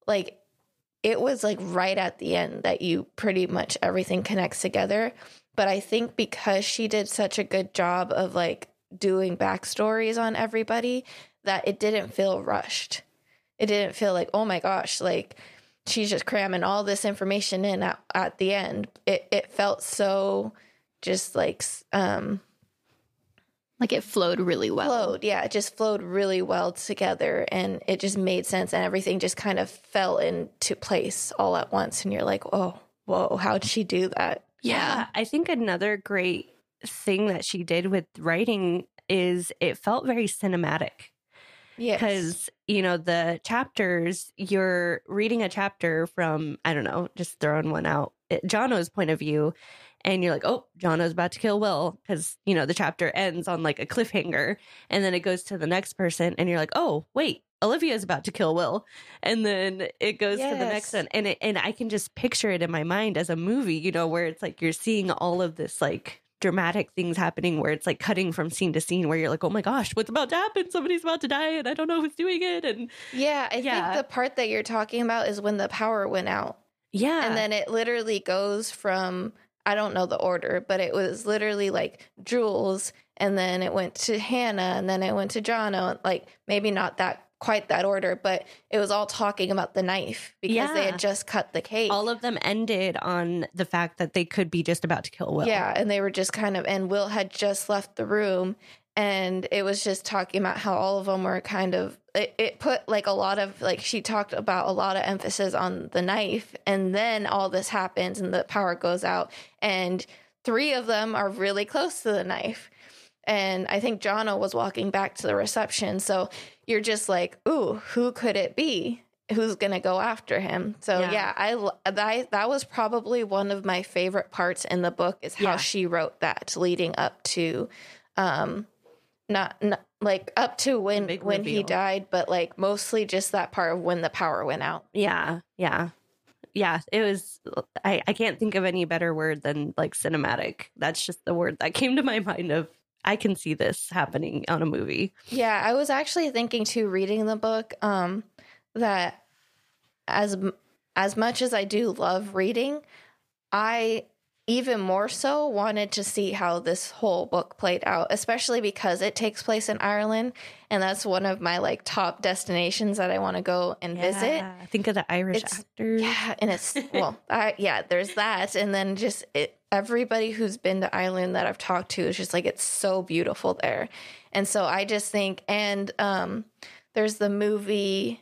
like it was like right at the end that you pretty much everything connects together. But I think because she did such a good job of like doing backstories on everybody, that it didn't feel rushed. It didn't feel like, oh my gosh, like she's just cramming all this information in at, at the end. It it felt so just like um like it flowed really well. flowed. Yeah, it just flowed really well together and it just made sense and everything just kind of fell into place all at once and you're like, "Oh, whoa, how'd she do that?" Yeah. I think another great thing that she did with writing is it felt very cinematic. Yes. because you know the chapters you're reading a chapter from i don't know just throwing one out eh, jono's point of view and you're like oh jono's about to kill will because you know the chapter ends on like a cliffhanger and then it goes to the next person and you're like oh wait olivia's about to kill will and then it goes to the next one and it, and i can just picture it in my mind as a movie you know where it's like you're seeing all of this like dramatic things happening where it's like cutting from scene to scene where you're like, oh my gosh, what's about to happen? Somebody's about to die and I don't know who's doing it. And Yeah, I Yeah. think the part that you're talking about is when the power went out. yeah. And then it literally goes from I don't know the order, but it was literally like Jules and then it went to Hannah and then it went to Jono. Like maybe not that quite that order, but it was all talking about the knife because they had just cut the cake. all of them ended on the fact that they could be just about to kill Will. Yeah, and they were just kind of, and Will had just left the room, and it was just talking about how all of them were kind of. It, it put like a lot of like she talked about a lot of emphasis on the knife, and then all this happens, and the power goes out, and three of them are really close to the knife. And I think Jono was walking back to the reception. So you're just like, ooh, who could it be? Who's going to go after him? So Yeah. yeah, I that, that was probably one of my favorite parts in the book is how Yeah. she wrote that leading up to um not, not like up to when big when he died, but like mostly just that part of when the power went out. Yeah. Yeah. Yeah. It was, I, I can't think of any better word than like cinematic. That's just the word that came to my mind of, I can see this happening on a movie. Yeah, I was actually thinking too, reading the book, um, that as as much as I do love reading, I even more so wanted to see how this whole book played out, especially because it takes place in Ireland, and that's one of my like top destinations that I want to go and visit. Yeah. Think of the Irish It's- actors. Yeah, and it's well, I, yeah, there's that, and then just it, everybody who's been to Ireland that I've talked to is just like it's so beautiful there, and so I just think, and um, there's the movie.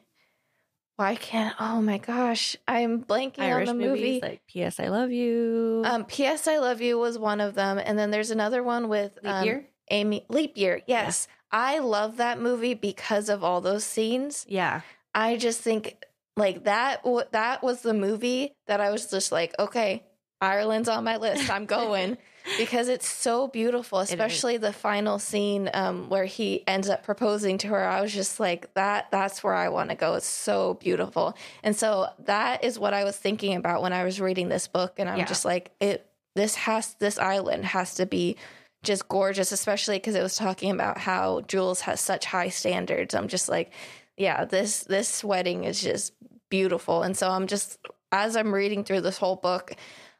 Why can't? Oh my gosh, I'm blanking Irish on the movie. movies like P.S. I Love You. um, P.S. I Love You was one of them, and then there's another one with Leap um, Year? Amy Leap Year. Yes, I love that movie because of all those scenes. yeah. I just think like that that was the movie that I was just like, okay, Ireland's on my list. I'm *laughs* going because it's so beautiful, especially the final scene um, where he ends up proposing to her. I was just like, that that's where I want to go. It's so beautiful. And so that is what I was thinking about when I was reading this book and I'm Yeah. just like, it this has this island has to be just gorgeous, especially because it was talking about how Jules has such high standards. I'm just like, yeah, this this wedding is just beautiful. And so I'm just as I'm reading through this whole book,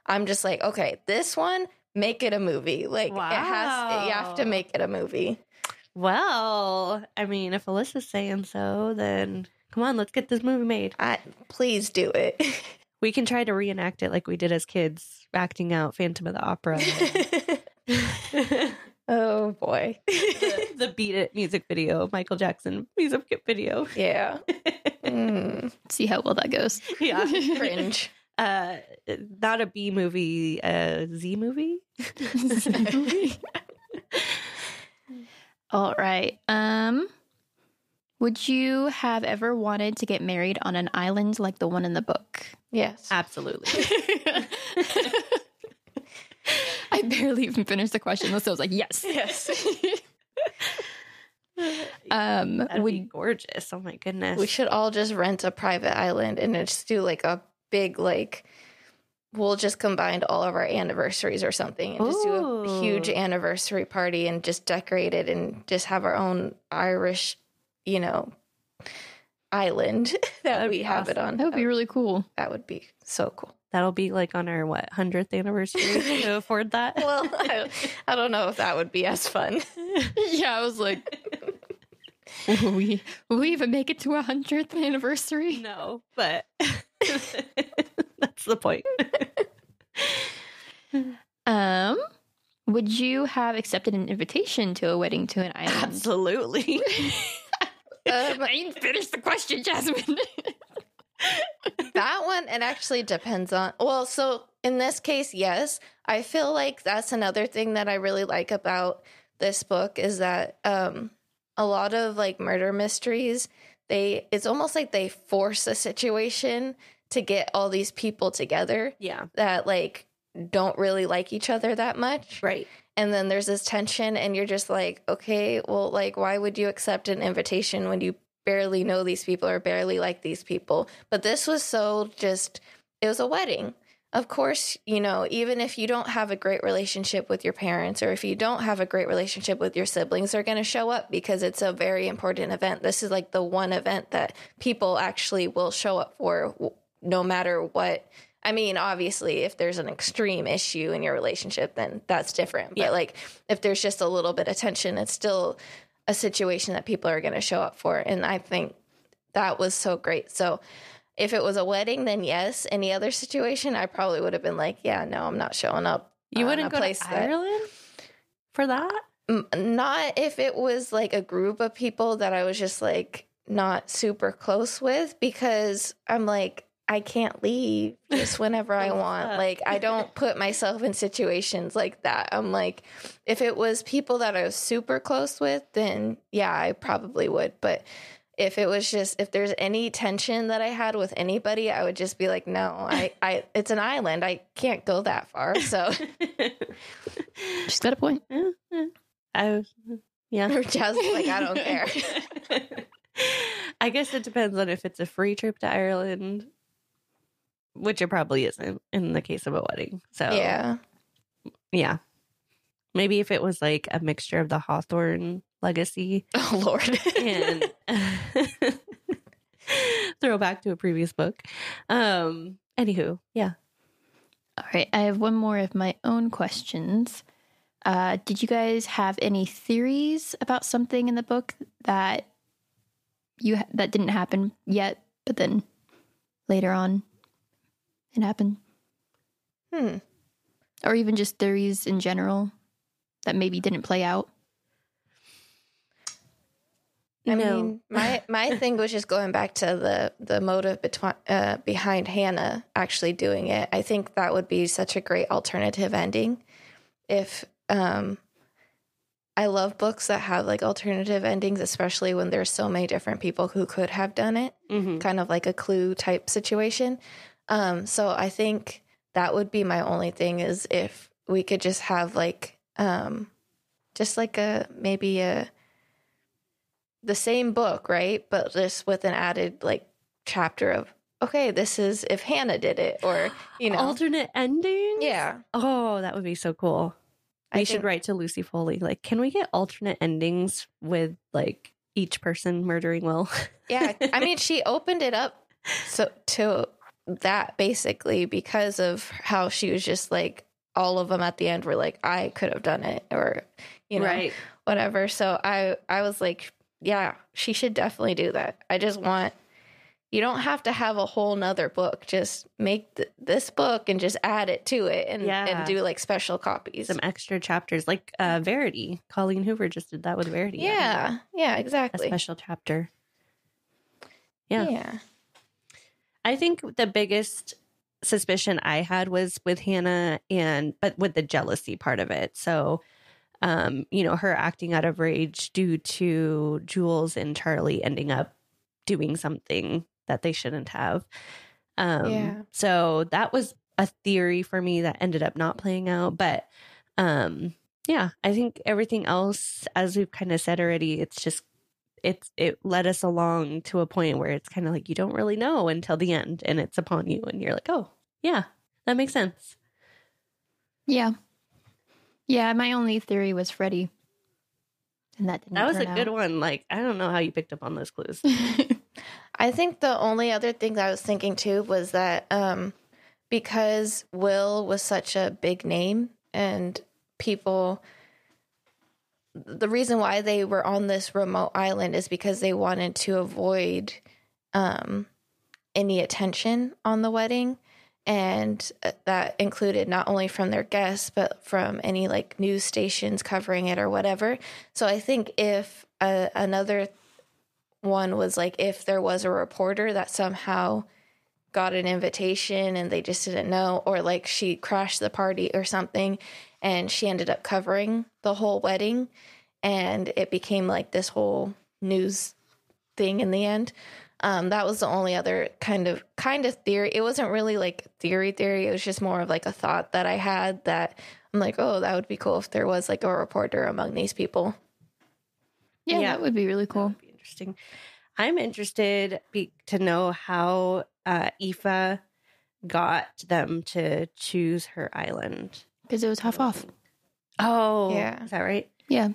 I'm just like, okay, this one, make it a movie. Like it has you have to make it a movie. Well, I mean, if Alyssa's saying so, then come on, let's get this movie made. I please do it. *laughs* We can try to reenact it like we did as kids, acting out Phantom of the Opera. *laughs* *laughs* oh boy. the Beat It music video, Michael Jackson music video. yeah. Mm, See how well that goes. Yeah. cringe. Uh, not a B movie, a *laughs* *laughs* Z movie. All right. Um would you have ever wanted to get married on an island like the one in the book? Yes. Absolutely. *laughs* I barely even finished the question, so I was like, yes. Yes. Um That'd would be gorgeous. Oh my goodness. We should all just rent a private island and just do like a big like we'll just combine all of our anniversaries or something and just do a huge anniversary party and just decorate it and just have our own Irish, you know, island *laughs* that That'd we have it on. That would be really cool. that would be so cool. That'll be like on our what hundredth anniversary to *laughs* afford that. Well, I, *laughs* I don't know if that would be as fun. yeah, I was like, will we, will we even make it to a hundredth anniversary? no, but *laughs* that's the point. *laughs* Um, would you have accepted an invitation to a wedding to an island? Absolutely. *laughs* Um, I didn't finish the question, Jasmine. that one, it actually depends on. Well, so in this case, yes. I feel like that's another thing that I really like about this book is that um, a lot of like murder mysteries, they it's almost like they force a situation to get all these people together yeah. that like don't really like each other that much. Right. and then there's this tension and you're just like okay well like why would you accept an invitation when you barely know these people or barely like these people but this was so just it was a wedding of course you know even if you don't have a great relationship with your parents or if you don't have a great relationship with your siblings they're going to show up because it's a very important event this is like the one event that people actually will show up for no matter what I mean, obviously, if there's an extreme issue in your relationship, then that's different. But Yeah. like, if there's just a little bit of tension, it's still a situation that people are going to show up for. And I think that was so great. So, if it was a wedding, then yes. Any other situation, I probably would have been like, yeah, no, I'm not showing up. You uh, wouldn't go place to that- Ireland for that? Not if it was like a group of people that I was just like not super close with because I'm like, I can't leave just whenever I want. Like, I don't *laughs* put myself in situations like that. I'm like, if it was people that I was super close with, then yeah, I probably would. But if it was just if there's any tension that I had with anybody, I would just be like, no, I, *laughs* I it's an island. I can't go that far. So *laughs* She's got a point. I was, yeah. just like I don't care. I guess it depends on if it's a free trip to Ireland, which it probably isn't in the case of a wedding. So Yeah. yeah. Maybe if it was like a mixture of the Hawthorne legacy *laughs* Oh Lord. and *laughs* *laughs* throw back to a previous book. Um anywho, yeah. All right, I have one more of my own questions. Uh, did you guys have any theories about something in the book that you ha- that didn't happen yet, but then later on it happened, hmm. or even just theories in general that maybe didn't play out? I No. mean, *laughs* my my thing was just going back to the the motive between uh, behind Hannah actually doing it. I think that would be such a great alternative ending. If um, I love books that have like alternative endings, especially when there's so many different people who could have done it. Mm-hmm. kind of like a clue type situation. Um, so I think that would be my only thing is if we could just have like um just like a maybe a the same book, right? But just with an added like chapter of okay, this is if Hannah did it or *gasps* you know alternate endings. Yeah. Oh, that would be so cool. We I should think- write to Lucy Foley. Like, can we get alternate endings with like each person murdering Will? Yeah. I *laughs* mean she opened it up so to that basically because of how she was just like all of them at the end were like I could have done it or you know right. whatever. So I I was like, yeah, she should definitely do that. I just want you don't have to have a whole nother book. Just make th- this book and just add it to it and Yeah. and do like special copies. Some extra chapters, like uh, Verity. Colleen Hoover just did that with Verity. Yeah, yeah, a exactly. special chapter. Yeah. yeah. I think the biggest suspicion I had was with Hannah and but with the jealousy part of it. So um, you know, her acting out of rage due to Jules and Charlie ending up doing something that they shouldn't have. Um Yeah. so that was a theory for me that ended up not playing out, but um yeah, I think everything else as we've kind of said already, it's just it's it led us along to a point where it's kind of like you don't really know until the end and it's upon you and you're like oh yeah that makes sense Yeah, yeah. My only theory was Freddy. and that didn't. that was a turn good one like i don't know how you picked up on those clues *laughs* I think the only other thing that I was thinking too was that um, because Will was such a big name and people, the reason why they were on this remote island is because they wanted to avoid um, any attention on the wedding. And uh, that included not only from their guests, but from any like news stations covering it or whatever. So I think if uh, another one was like if there was a reporter that somehow got an invitation and they just didn't know, or like she crashed the party or something and she ended up covering the whole wedding and it became like this whole news thing in the end. Um, that was the only other kind of kind of theory. It wasn't really like theory theory. It was just more of like a thought that I had that I'm like, oh, that would be cool if there was like a reporter among these people. Yeah, Yeah. that would be really cool. be interesting. I'm interested be, to know how uh, Aoife got them to choose her island. Because it was half off. Oh, Yeah. is that right? Yeah.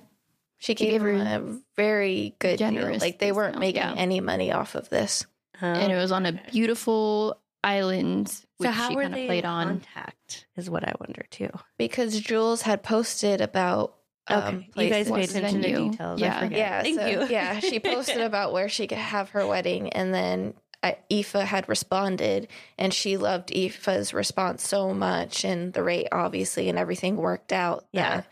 She She gave gave them a very good deal. Like they weren't discount, making yeah. any money off of this. and it was on a beautiful island, which so how she were kind of they played in on. contact? Is what I wonder too. because Jules had posted about um, Okay, you guys pay What's attention to details. Yeah. I. Yeah, Thank so- you. yeah, she *laughs* posted about where she could have her wedding, and then Uh, Aoife had responded, and she loved Aoife's response so much, and the rate obviously, and everything worked out. Yeah. that-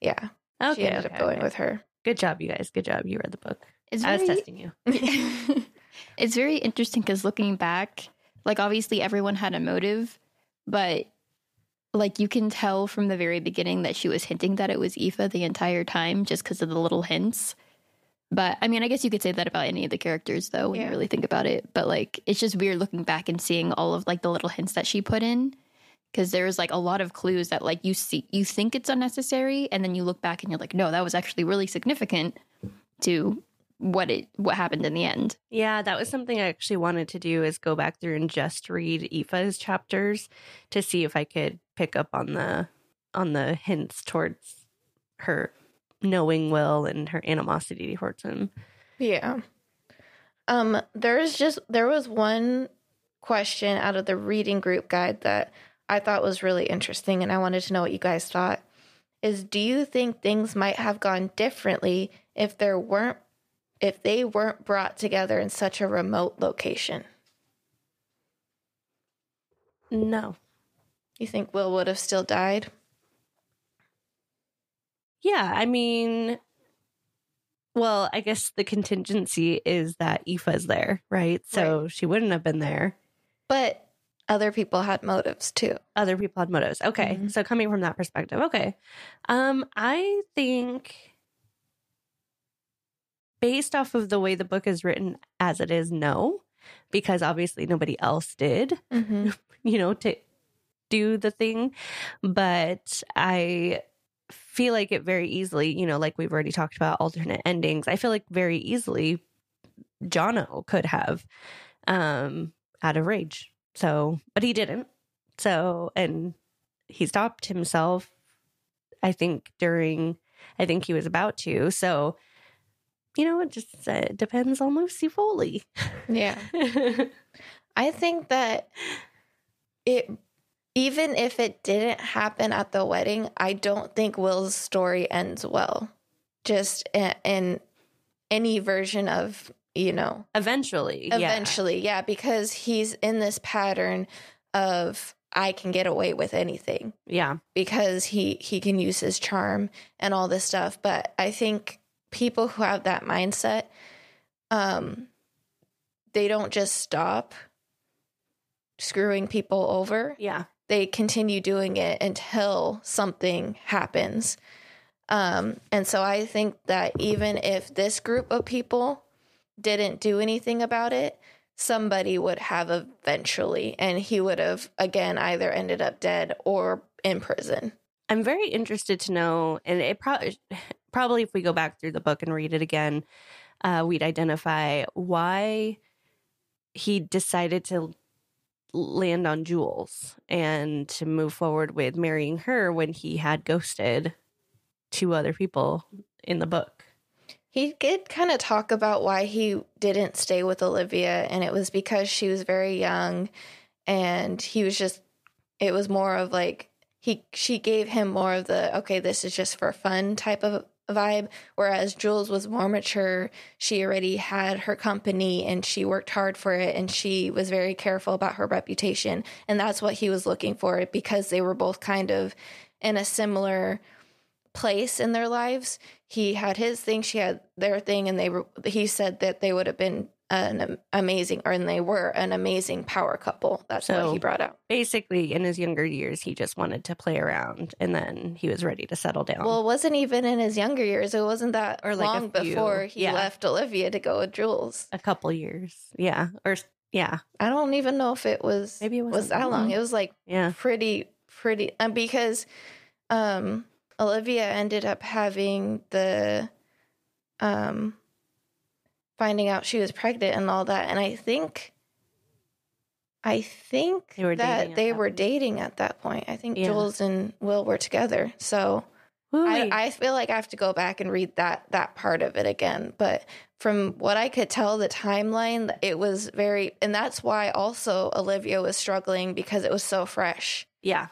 yeah. okay, she ended okay, up going okay. with her. Good job, you guys. Good job. You read the book. It's I was very, testing you. *laughs* *laughs* it's very interesting because looking back, like obviously everyone had a motive, but like you can tell from the very beginning that she was hinting that it was Aoife the entire time just because of the little hints. But I mean, I guess you could say that about any of the characters though, when Yeah. you really think about it. But like, it's just weird looking back and seeing all of like the little hints that she put in. Because there's like a lot of clues that like you see, you think it's unnecessary, and then you look back and you're like, no, that was actually really significant to what it what happened in the end. Yeah, that was something I actually wanted to do is go back through and just read Aoife's chapters to see if I could pick up on the on the hints towards her knowing Will and her animosity towards him. Yeah. Um, there's just there was one question out of the reading group guide that I thought was really interesting and I wanted to know what you guys thought. Is do you think things might have gone differently if there weren't if they weren't brought together in such a remote location? No. You think Will would have still died? Yeah, I mean well, I guess the contingency is that Aoife's there, right? So she wouldn't have been there. But other people had motives too. other people had motives. Okay. Mhm. So coming from that perspective, okay. Um, I think based off of the way the book is written as it is, no, because obviously nobody else did, Mm-hmm. *laughs* you know, to do the thing. But I feel like it very easily, you know, like we've already talked about alternate endings. I feel like very easily Jono could have um out of rage. So, but he didn't. So, and he stopped himself I think during I think he was about to. So, you know, it just uh, depends on Lucy Foley. Yeah. *laughs* I think that it even if it didn't happen at the wedding, I don't think Will's story ends well. Just in, in any version of, you know, eventually, yeah. eventually, yeah. because he's in this pattern of I can get away with anything Yeah. because he he can use his charm and all this stuff but i think people who have that mindset um they don't just stop screwing people over Yeah. They continue doing it until something happens. Um and so i think that even if this group of people didn't do anything about it somebody would have eventually and he would have again either ended up dead or in prison. I'm very interested to know, and it probably *laughs* probably if we go back through the book and read it again, uh, we'd identify why he decided to land on Jules and to move forward with marrying her when he had ghosted two other people in the book. He did kind of talk about why he didn't stay with Olivia, and it was because she was very young, and he was just. It was more of like he she gave him more of the okay, this is just for fun type of vibe, whereas Jules was more mature. She already had her company and she worked hard for it, and she was very careful about her reputation, and that's what he was looking for because they were both kind of in a similar place in their lives. He had his thing, she had their thing, and they were. He said that they would have been an amazing, or and they were an amazing power couple. That's So- what he brought out. Basically, in his younger years, he just wanted to play around, and then he was ready to settle down. Well, it wasn't even in his younger years. It wasn't that Or like long few, before he yeah. left Olivia to go with Jules. a couple years, yeah, or yeah, I don't even know if it was Maybe it was that long. long. It was like yeah. pretty pretty um, because um Olivia ended up having the um finding out she was pregnant and all that and I think I think They that at they that were point. dating at that point. I think Yeah. Jules and Will were together. So I, I feel like I have to go back and read that that part of it again. But from what I could tell, the timeline it was very, and that's why also Olivia was struggling because it was so fresh. yeah,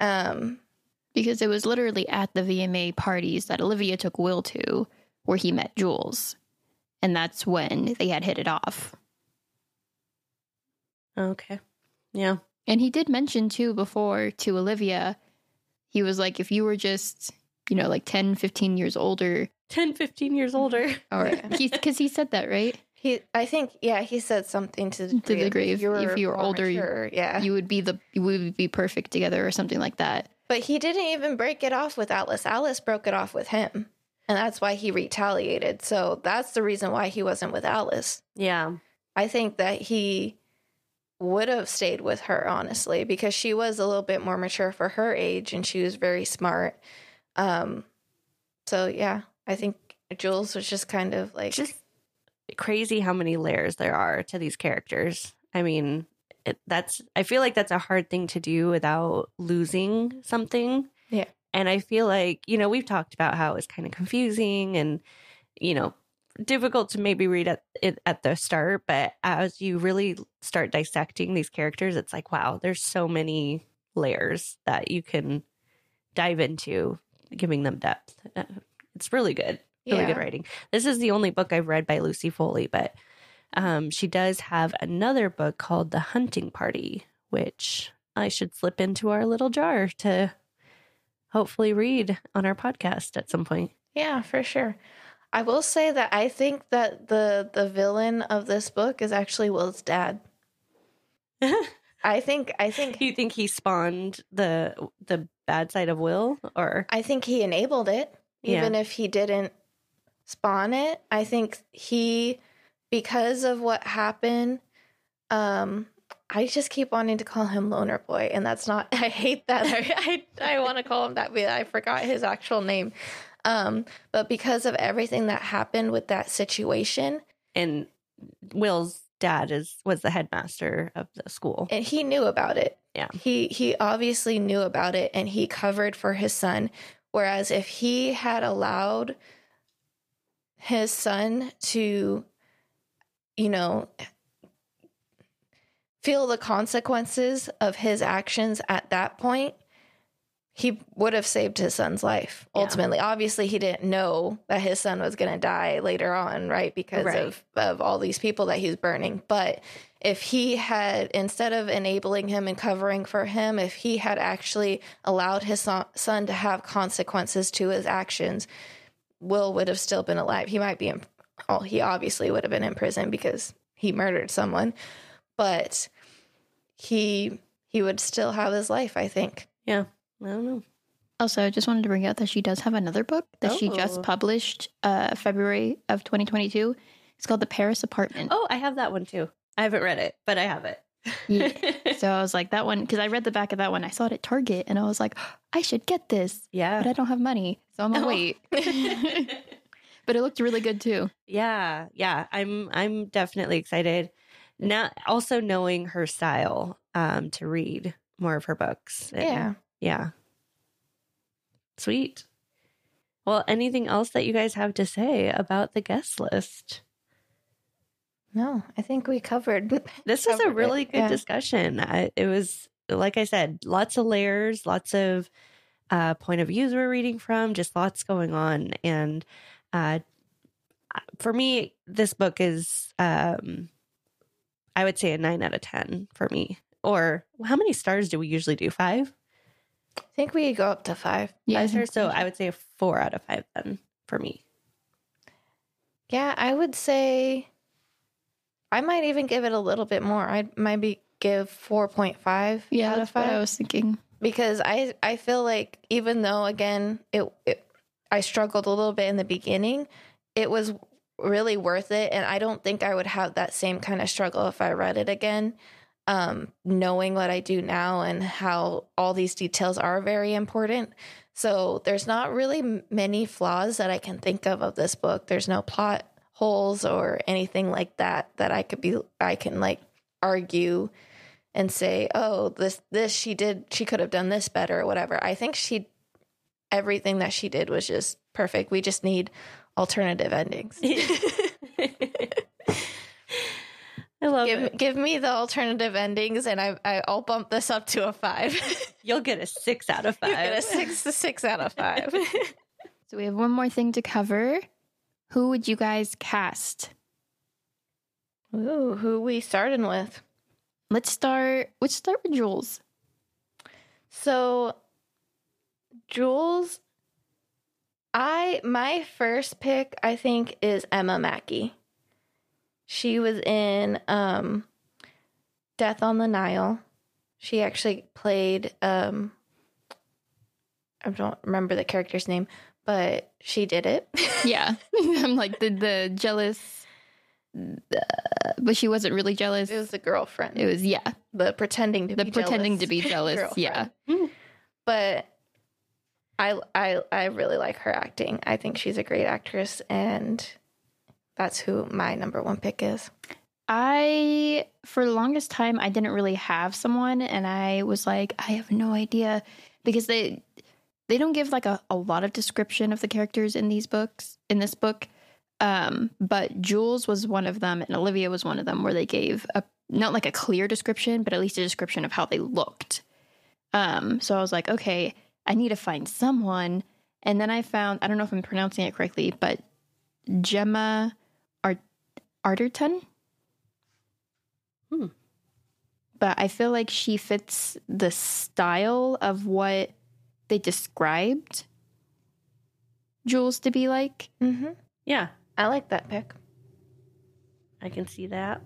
Um, because it was literally at the VMA parties that Olivia took Will to where he met Jules. And that's when they had hit it off. okay, yeah, And he did mention too before to Olivia, he was like, if you were just, you know, like 10, 15 years older, *laughs* 10, 15 years older. *laughs* or *laughs* Yeah. he's because he said that, right? he, I think, yeah, he said something to the To the degree, of degree if- if you were older, you- mature, yeah. You would be the, you would be perfect together or something like that. But he didn't even break it off with Alice. Alice broke it off with him, and that's why he retaliated. So that's the reason why he wasn't with Alice. Yeah, I think that he would have stayed with her honestly because she was a little bit more mature for her age and she was very smart. Um so yeah, I think Jules was just kind of like just crazy how many layers there are to these characters. I mean, it, that's I feel like that's a hard thing to do without losing something. Yeah. And I feel like, you know, we've talked about how it's kind of confusing and you know, difficult to maybe read at it at the start, but as you really start dissecting these characters, it's like, wow, there's so many layers that you can dive into, giving them depth. Uh, It's really good really yeah. good writing. This is the only book I've read by Lucy Foley, but um, she does have another book called The Hunting Party, which I should slip into our little jar to hopefully read on our podcast at some point. Yeah, for sure. I will say that I think that the the villain of this book is actually Will's dad. *laughs* I think I think you think he spawned the the bad side of Will, or I think he enabled it, Yeah. even if he didn't spawn it. I think he, because of what happened, um, I just keep wanting to call him Loner Boy, and that's not. *laughs* I hate that. I I, I want to call him that, but I forgot his actual name. Um, but because of everything that happened with that situation, and Will's dad is was the headmaster of the school. and he knew about it. Yeah. He he obviously knew about it and he covered for his son. Whereas if he had allowed his son to, you know, feel the consequences of his actions at that point, he would have saved his son's life Yeah. ultimately. Obviously, he didn't know that his son was going to die later on, right? Because Right. of, of all these people that he was burning. But if he had, instead of enabling him and covering for him, if he had actually allowed his son, son to have consequences to his actions, Will would have still been alive. He might be in, oh, he obviously would have been in prison because he murdered someone, but he he would still have his life. I think. Yeah, I don't know. Also, I just wanted to bring out that she does have another book that she Oh. just published uh February of 2022. It's called The Paris Apartment. Oh, I have that one too. I haven't read it, but I have it. Yeah. *laughs* So I was like, that one, because I read the back of that one. I saw it at Target and I was like, *gasps* I should get this, yeah. but I don't have money. So I'm going to Oh. wait. *laughs* *laughs* but it looked really good too. Yeah, yeah. I'm I'm definitely excited. Now also knowing her style um to read more of her books. And- Yeah. Yeah. Sweet. Well, anything else that you guys have to say about the guest list? No, I think we covered. *laughs* This was a Covered it, really good yeah. discussion. I, it was, like I said, lots of layers, lots of uh, point of views we're reading from, just lots going on. And uh, for me, this book is, um, I would say, a nine out of 10 for me. Or how many stars do we usually do? Five? I think we go up to five. Yeah, Five stars. So I would say a four out of five then for me. Yeah, I would say I might even give it a little bit more. I'd maybe give 4.5 yeah, out of that's what 5 I was thinking. because I I feel like even though again it, it I struggled a little bit in the beginning, it was really worth it and I don't think I would have that same kind of struggle if I read it again. Um knowing what I do now and how all these details are very important. So there's not really many flaws that I can think of of this book. There's no plot holes or anything like that that I could be I can like argue and say, "Oh, this this she did she could have done this better or whatever." I think she everything that she did was just perfect. We just need alternative endings. *laughs* I love give it. give me the alternative endings and I, I I'll bump this up to a 5. *laughs* You'll get a six out of 5 you five. get a 6 to 6 out of 5. *laughs* So we have one more thing to cover. Who would you guys cast? Ooh, who we starting with? Let's start. Let's start with Jules. So Jules I my first pick I think is Emma Mackey. She was in um Death on the Nile. She actually played um I don't remember the character's name, but she did it. *laughs* Yeah, *laughs* I'm like the the jealous, uh, but she wasn't really jealous. it was the girlfriend. It was yeah, the pretending to be the be pretending jealous to be *laughs* jealous. Yeah, but I I I really like her acting. I think she's a great actress, and that's who my number one pick is. I for the longest time I didn't really have someone, and I was like, I have no idea because they they don't give like a, a lot of description of the characters in these books in this book. Um, but Jules was one of them, and Olivia was one of them, where they gave a not like a clear description, but at least a description of how they looked. Um, so I was like, okay, I need to find someone, and then I found I don't know if I'm pronouncing it correctly, but Gemma Art- Arterton. Hmm. But I feel like she fits the style of what they described Jules to be like. Mm-hmm. yeah, I like that pick. I can see that.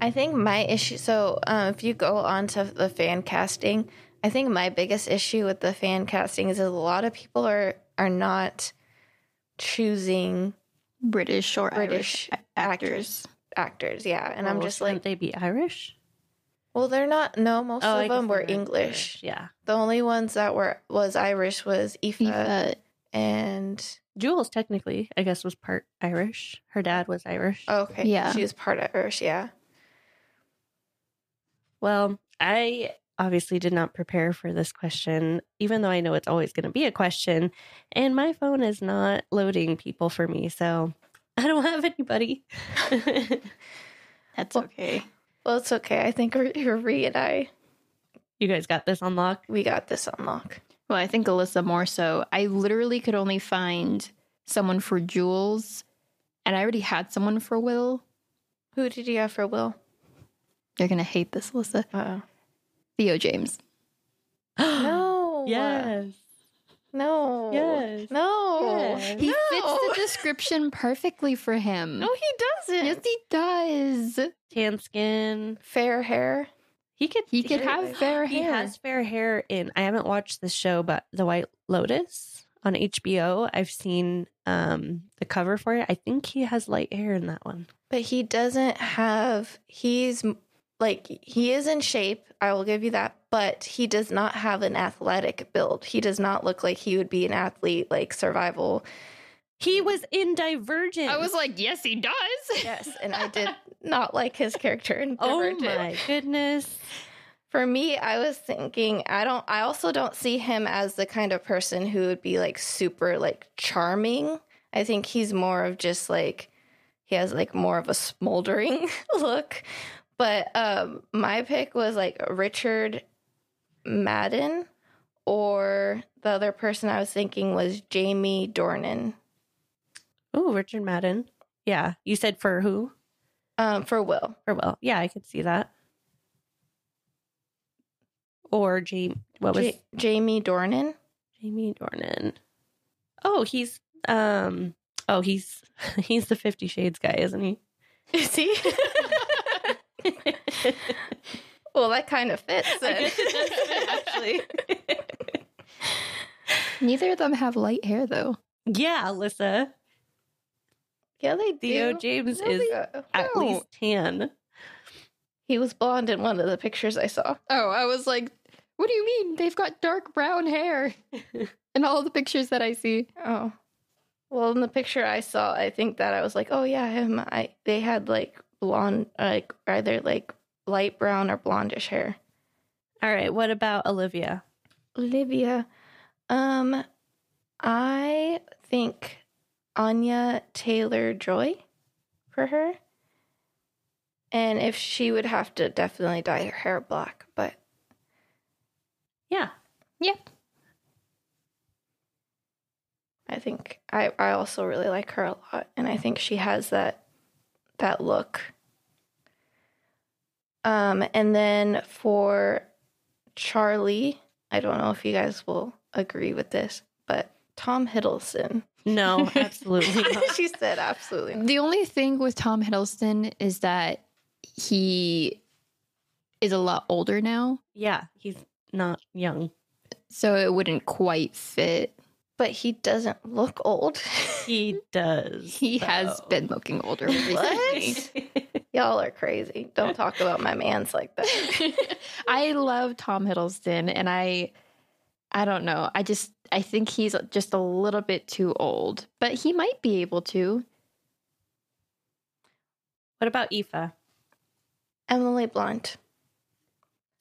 I think my issue. So uh, if you go on to the fan casting, I think my biggest issue with the fan casting is that a lot of people are are not choosing British or British Irish actors. actors. Yeah, and I'm just shouldn't like, they be Irish? well, they're not. No, most Oh, of guess them were they're English. Yeah, The only ones that were was Irish was Aoife, Aoife, and Jules technically, I guess, was part Irish. Her dad was Irish. Oh, okay, Yeah. she was part Irish. Yeah, Well, I obviously did not prepare for this question, even though I know it's always going to be a question. And my phone is not loading people for me. So *laughs* I don't have anybody. *laughs* That's Well- okay. well, it's okay. I think Ree and I you guys got this on lock. we got this on lock. Well, I think Alyssa more so. I literally could only find someone for Jules, and I already had someone for Will. Who did you have for Will? You're gonna hate this, Alyssa. Uh, Theo James. *gasps* no. Yes. No. Yes. No. Yes. He No. fits the *laughs* description perfectly for him. No, he doesn't. Yes, he does. Tan skin. Fair hair. He could. He could have fair hair. He has fair hair in. I haven't watched the show, but The White Lotus on HBO. I've seen um the cover for it. I think he has light hair in that one. But he doesn't have, he's like, he is in shape. I will give you that. But he does not have an athletic build. He does not look like he would be an athlete, like survival. He was in Divergent. I was like, yes, he does. *laughs* Yes. And I did *laughs* not like his character in oh Divergent. oh my goodness. For me, I was thinking I don't I also don't see him as the kind of person who would be like super like charming. I think he's more of just like he has like more of a smoldering *laughs* look. But um my pick was like Richard Madden or the other person I was thinking was Jamie Dornan. Oh, Richard Madden. Yeah. You said for who? Um for Will. For Will. Yeah, I could see that. Or Jamie. What was Ja- Jamie Dornan? Jamie Dornan? Oh, he's um. Oh, he's *laughs* he's the Fifty Shades guy, isn't he? *laughs* Is he? *laughs* *laughs* well, that kind of fits. I guess it does fit, actually. *laughs* Neither of them have light hair though. yeah, Alyssa. yeah, they Theo do. James No, is they- uh, at No. least tan. He was blonde in one of the pictures I saw. Oh, I was like, what do you mean? They've got dark brown hair *laughs* in all the pictures that I see. Oh. Well, in the picture I saw, I think that I was like, oh yeah, him. I they had like blonde, like either like light brown or blondish hair. All right. What about Olivia? Olivia, um, I think Anya Taylor Joy for her. And if she would have to definitely dye her hair black, but Yeah. Yep. I think I, I also really like her a lot and I think she has that that look. Um and then for Charlie, I don't know if you guys will agree with this, but Tom Hiddleston. No, *laughs* absolutely *laughs* she said absolutely. not. The only thing with Tom Hiddleston is that he is a lot older now, Yeah, he's not young. so it wouldn't quite fit. But he doesn't look old. *laughs* He does. He has been looking older recently. *laughs* Y'all are crazy. Don't talk about my man's like that. *laughs* I love Tom Hiddleston, and I, I don't know. I just I think he's just a little bit too old, but he might be able to. what about Aoife? Emily Blunt.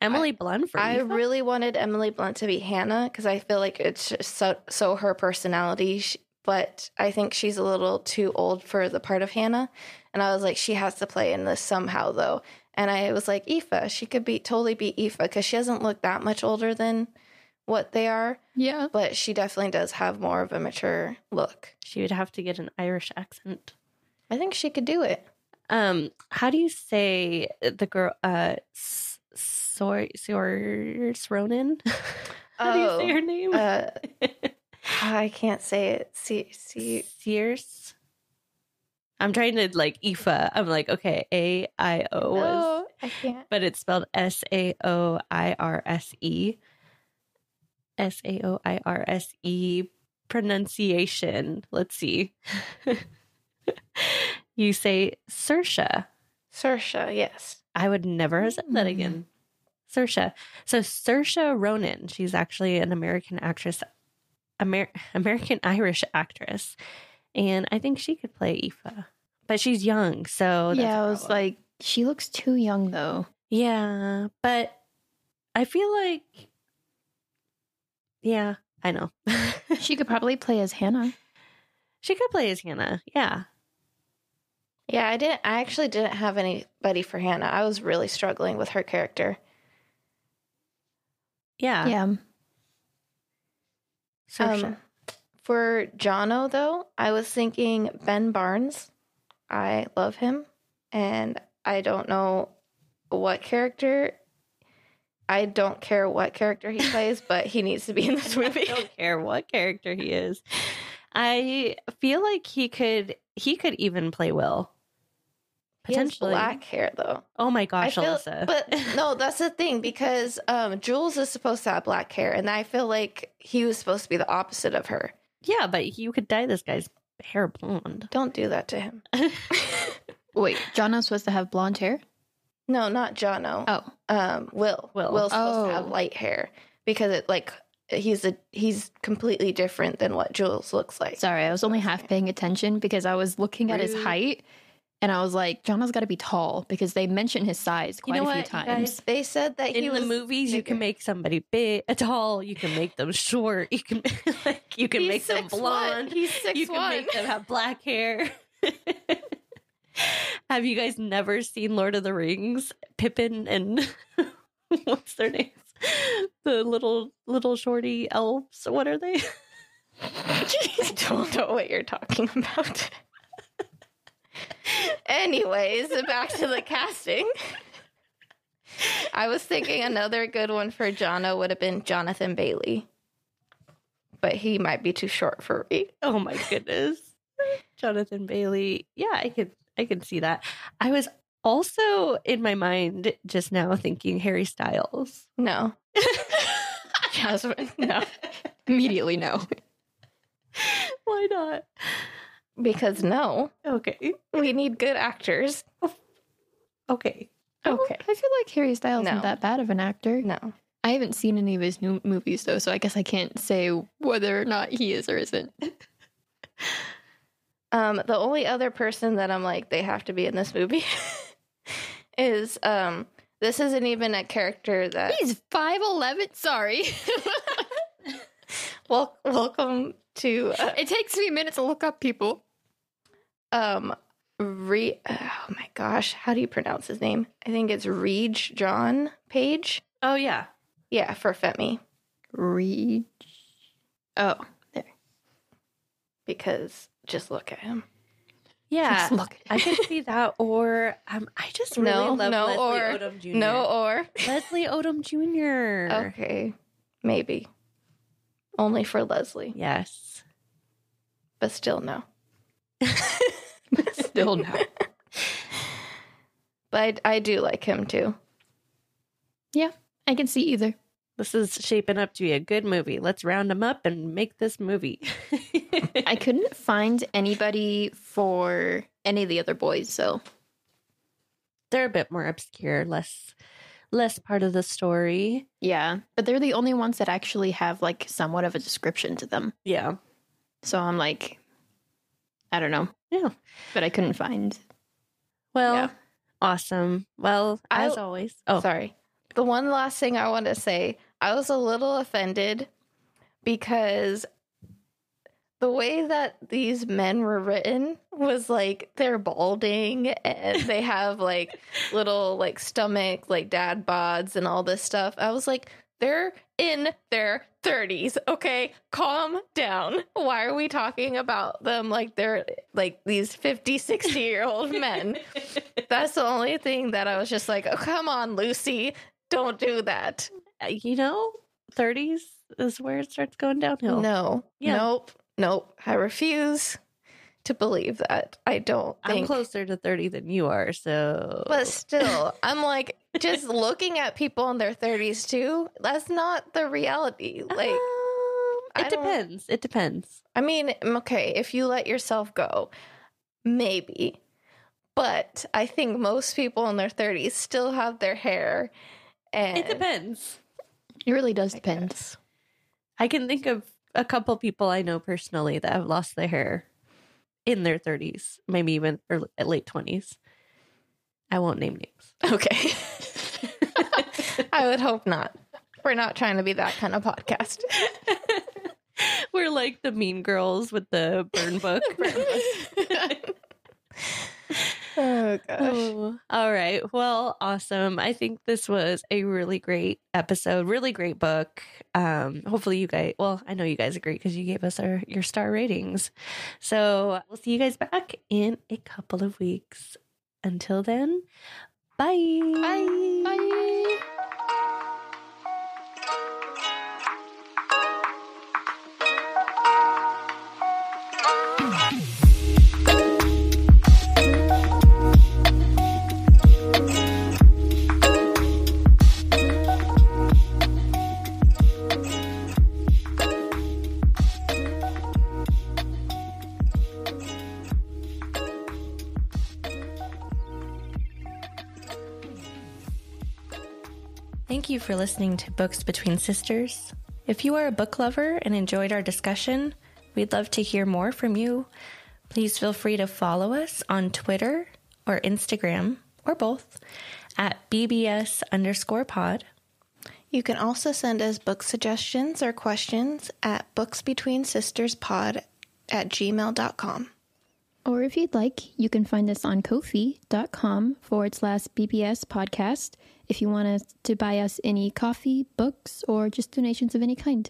Emily Blunt for I Aoife? really wanted Emily Blunt to be Hannah because I feel like it's just so, so her personality. Sh- But I think she's a little too old for the part of Hannah. And I was like, she has to play in this somehow, though. And I was like, Aoife, she could be totally be Aoife because she doesn't look that much older than what they are. Yeah, But she definitely does have more of a mature look. She would have to get an Irish accent. I think she could do it. Um, how do you say the girl? Uh, S- Sor Saoirse Ronan. *laughs* how do you say Oh, her name? Uh, *laughs* I can't say it. See, see, Sears. I'm trying to like Aoife. I'm like, okay, A I O was, I can't. but it's spelled S A O I R S E. S A O I R S E pronunciation. Let's see. *laughs* you say Sersha. Saoirse, yes. I would never have said that Mm. again. Saoirse. So Saoirse Ronan, she's actually an American actress, Amer- American *laughs* Irish actress, and I think she could play Aoife, but she's young, so that's yeah. a I was like, she looks too young though. yeah, but I feel like, yeah, I know *laughs* She could probably play as Hannah. she could play as Hannah. Yeah, Yeah, I didn't. I actually didn't have anybody for Hannah. I was really struggling with her character. Yeah, yeah. Saoirse. Um, for Jono, though, I was thinking Ben Barnes. I love him, and I don't know what character. I don't care what character he *laughs* plays, but he needs to be in this movie. I don't *laughs* care what character he is. I feel like he could he could even play Will. He has Potentially. black hair, though. Oh my I gosh, feel, Alyssa. but *laughs* no, that's the thing because um, Jules is supposed to have black hair, and I feel like he was supposed to be the opposite of her. yeah, but you could dye this guy's hair blonde. Don't do that to him. *laughs* Wait, Jono's supposed to have blonde hair. No, not Jono. Oh, um Will. Will. Will's supposed to have Oh. light hair because it like he's a he's completely different than what Jules looks like. sorry, I was only half paying attention because I was looking at his height, And I was like, Jono's got to be tall because they mention his size You quite know a few what, times. guys? They said that In he the was movies, you can make somebody big, uh, tall. You can make them short. You can *laughs* like you can He's make them 6'1". blonde. He's six you can make them have black hair. *laughs* have you guys never seen Lord of the Rings? Pippin and *laughs* what's their names? The little little shorty elves. What are they? I don't know what you're talking about. *laughs* Anyways, back to the casting. I was thinking another good one for Jono would have been Jonathan Bailey. But he might be too short for me. Oh my goodness. Jonathan Bailey. Yeah, I could I could see that. I was also in my mind just now thinking Harry Styles. No. *laughs* Jasmine, no. Immediately, no. Why not? Because no. Okay. We need good actors. Okay. Okay. I feel like Harry Styles No. isn't that bad of an actor. No. I haven't seen any of his new movies though, so I guess I can't say whether or not he is or isn't. *laughs* Um, the only other person that I'm like, they have to be in this movie *laughs* is um this isn't even a character that He's five eleven. Sorry, *laughs* wel- welcome to uh, it takes me a minute to look up people. Um re oh my gosh, how do you pronounce his name? I think it's Reg John Page. Oh yeah. Yeah, for Femi. Reed. Oh, there. Because just look at him. Yeah. Just look. I can see *laughs* that or um I just really No, love no, Leslie or- Odom Jr. No or Leslie Odom Jr. okay. Maybe. Only for Leslie. Yes. But still no. *laughs* Still no. But I, I do like him too. Yeah, I can see either. This is shaping up to be a good movie. Let's round them up and make this movie. *laughs* I couldn't find anybody for any of the other boys, so They're a bit more obscure, less less part of the story. yeah. But they're the only ones that actually have like somewhat of a description to them. Yeah. So I'm like, I don't know. Yeah. But I couldn't find. Well, Yeah. awesome. Well, I- as always. Oh, Sorry. The one last thing I want to say, I was a little offended because the way that these men were written was like they're balding and they have like *laughs* little like stomach like dad bods and all this stuff. I was like they're in their 30s, okay? Calm down. Why are we talking about them like they're like these 50, 60 year old *laughs* men? That's the only thing that I was just like, oh, come on, Lucy, don't do that. Uh, you know, 30s is where it starts going downhill. No, Yeah. nope, nope. I refuse to believe that. I don't I'm closer to 30 than you are, so. But still, I'm like, just *laughs* looking at people in their 30s too, that's not the reality. Like, Um, it depends. It depends. I mean, okay, if you let yourself go, maybe. But I think most people in their 30s still have their hair. And It depends. It really does I depend. guess. I can think of a couple people I know personally that have lost their hair in their 30s, maybe even early, late 20s. I won't name names. *laughs* Okay. I would hope not. We're not trying to be that kind of podcast. We're like the mean girls with the burn book. *laughs* *laughs* Oh gosh. Oh, all right. Well, awesome. I think this was a really great episode, really great book. Um, hopefully you guys well, I know you guys agree because you gave us our your star ratings. So we'll see you guys back in a couple of weeks. Until then, bye. Bye. Bye. You for listening to Books Between Sisters. If you are a book lover and enjoyed our discussion, we'd love to hear more from you. Please feel free to follow us on Twitter or Instagram or both at BBS underscore pod. You can also send us book suggestions or questions at booksbetweensisterspod at gmail.com. Or if you'd like, you can find us on kofi.com forward slash BBS podcast if you want us to buy us any coffee, books, or just donations of any kind.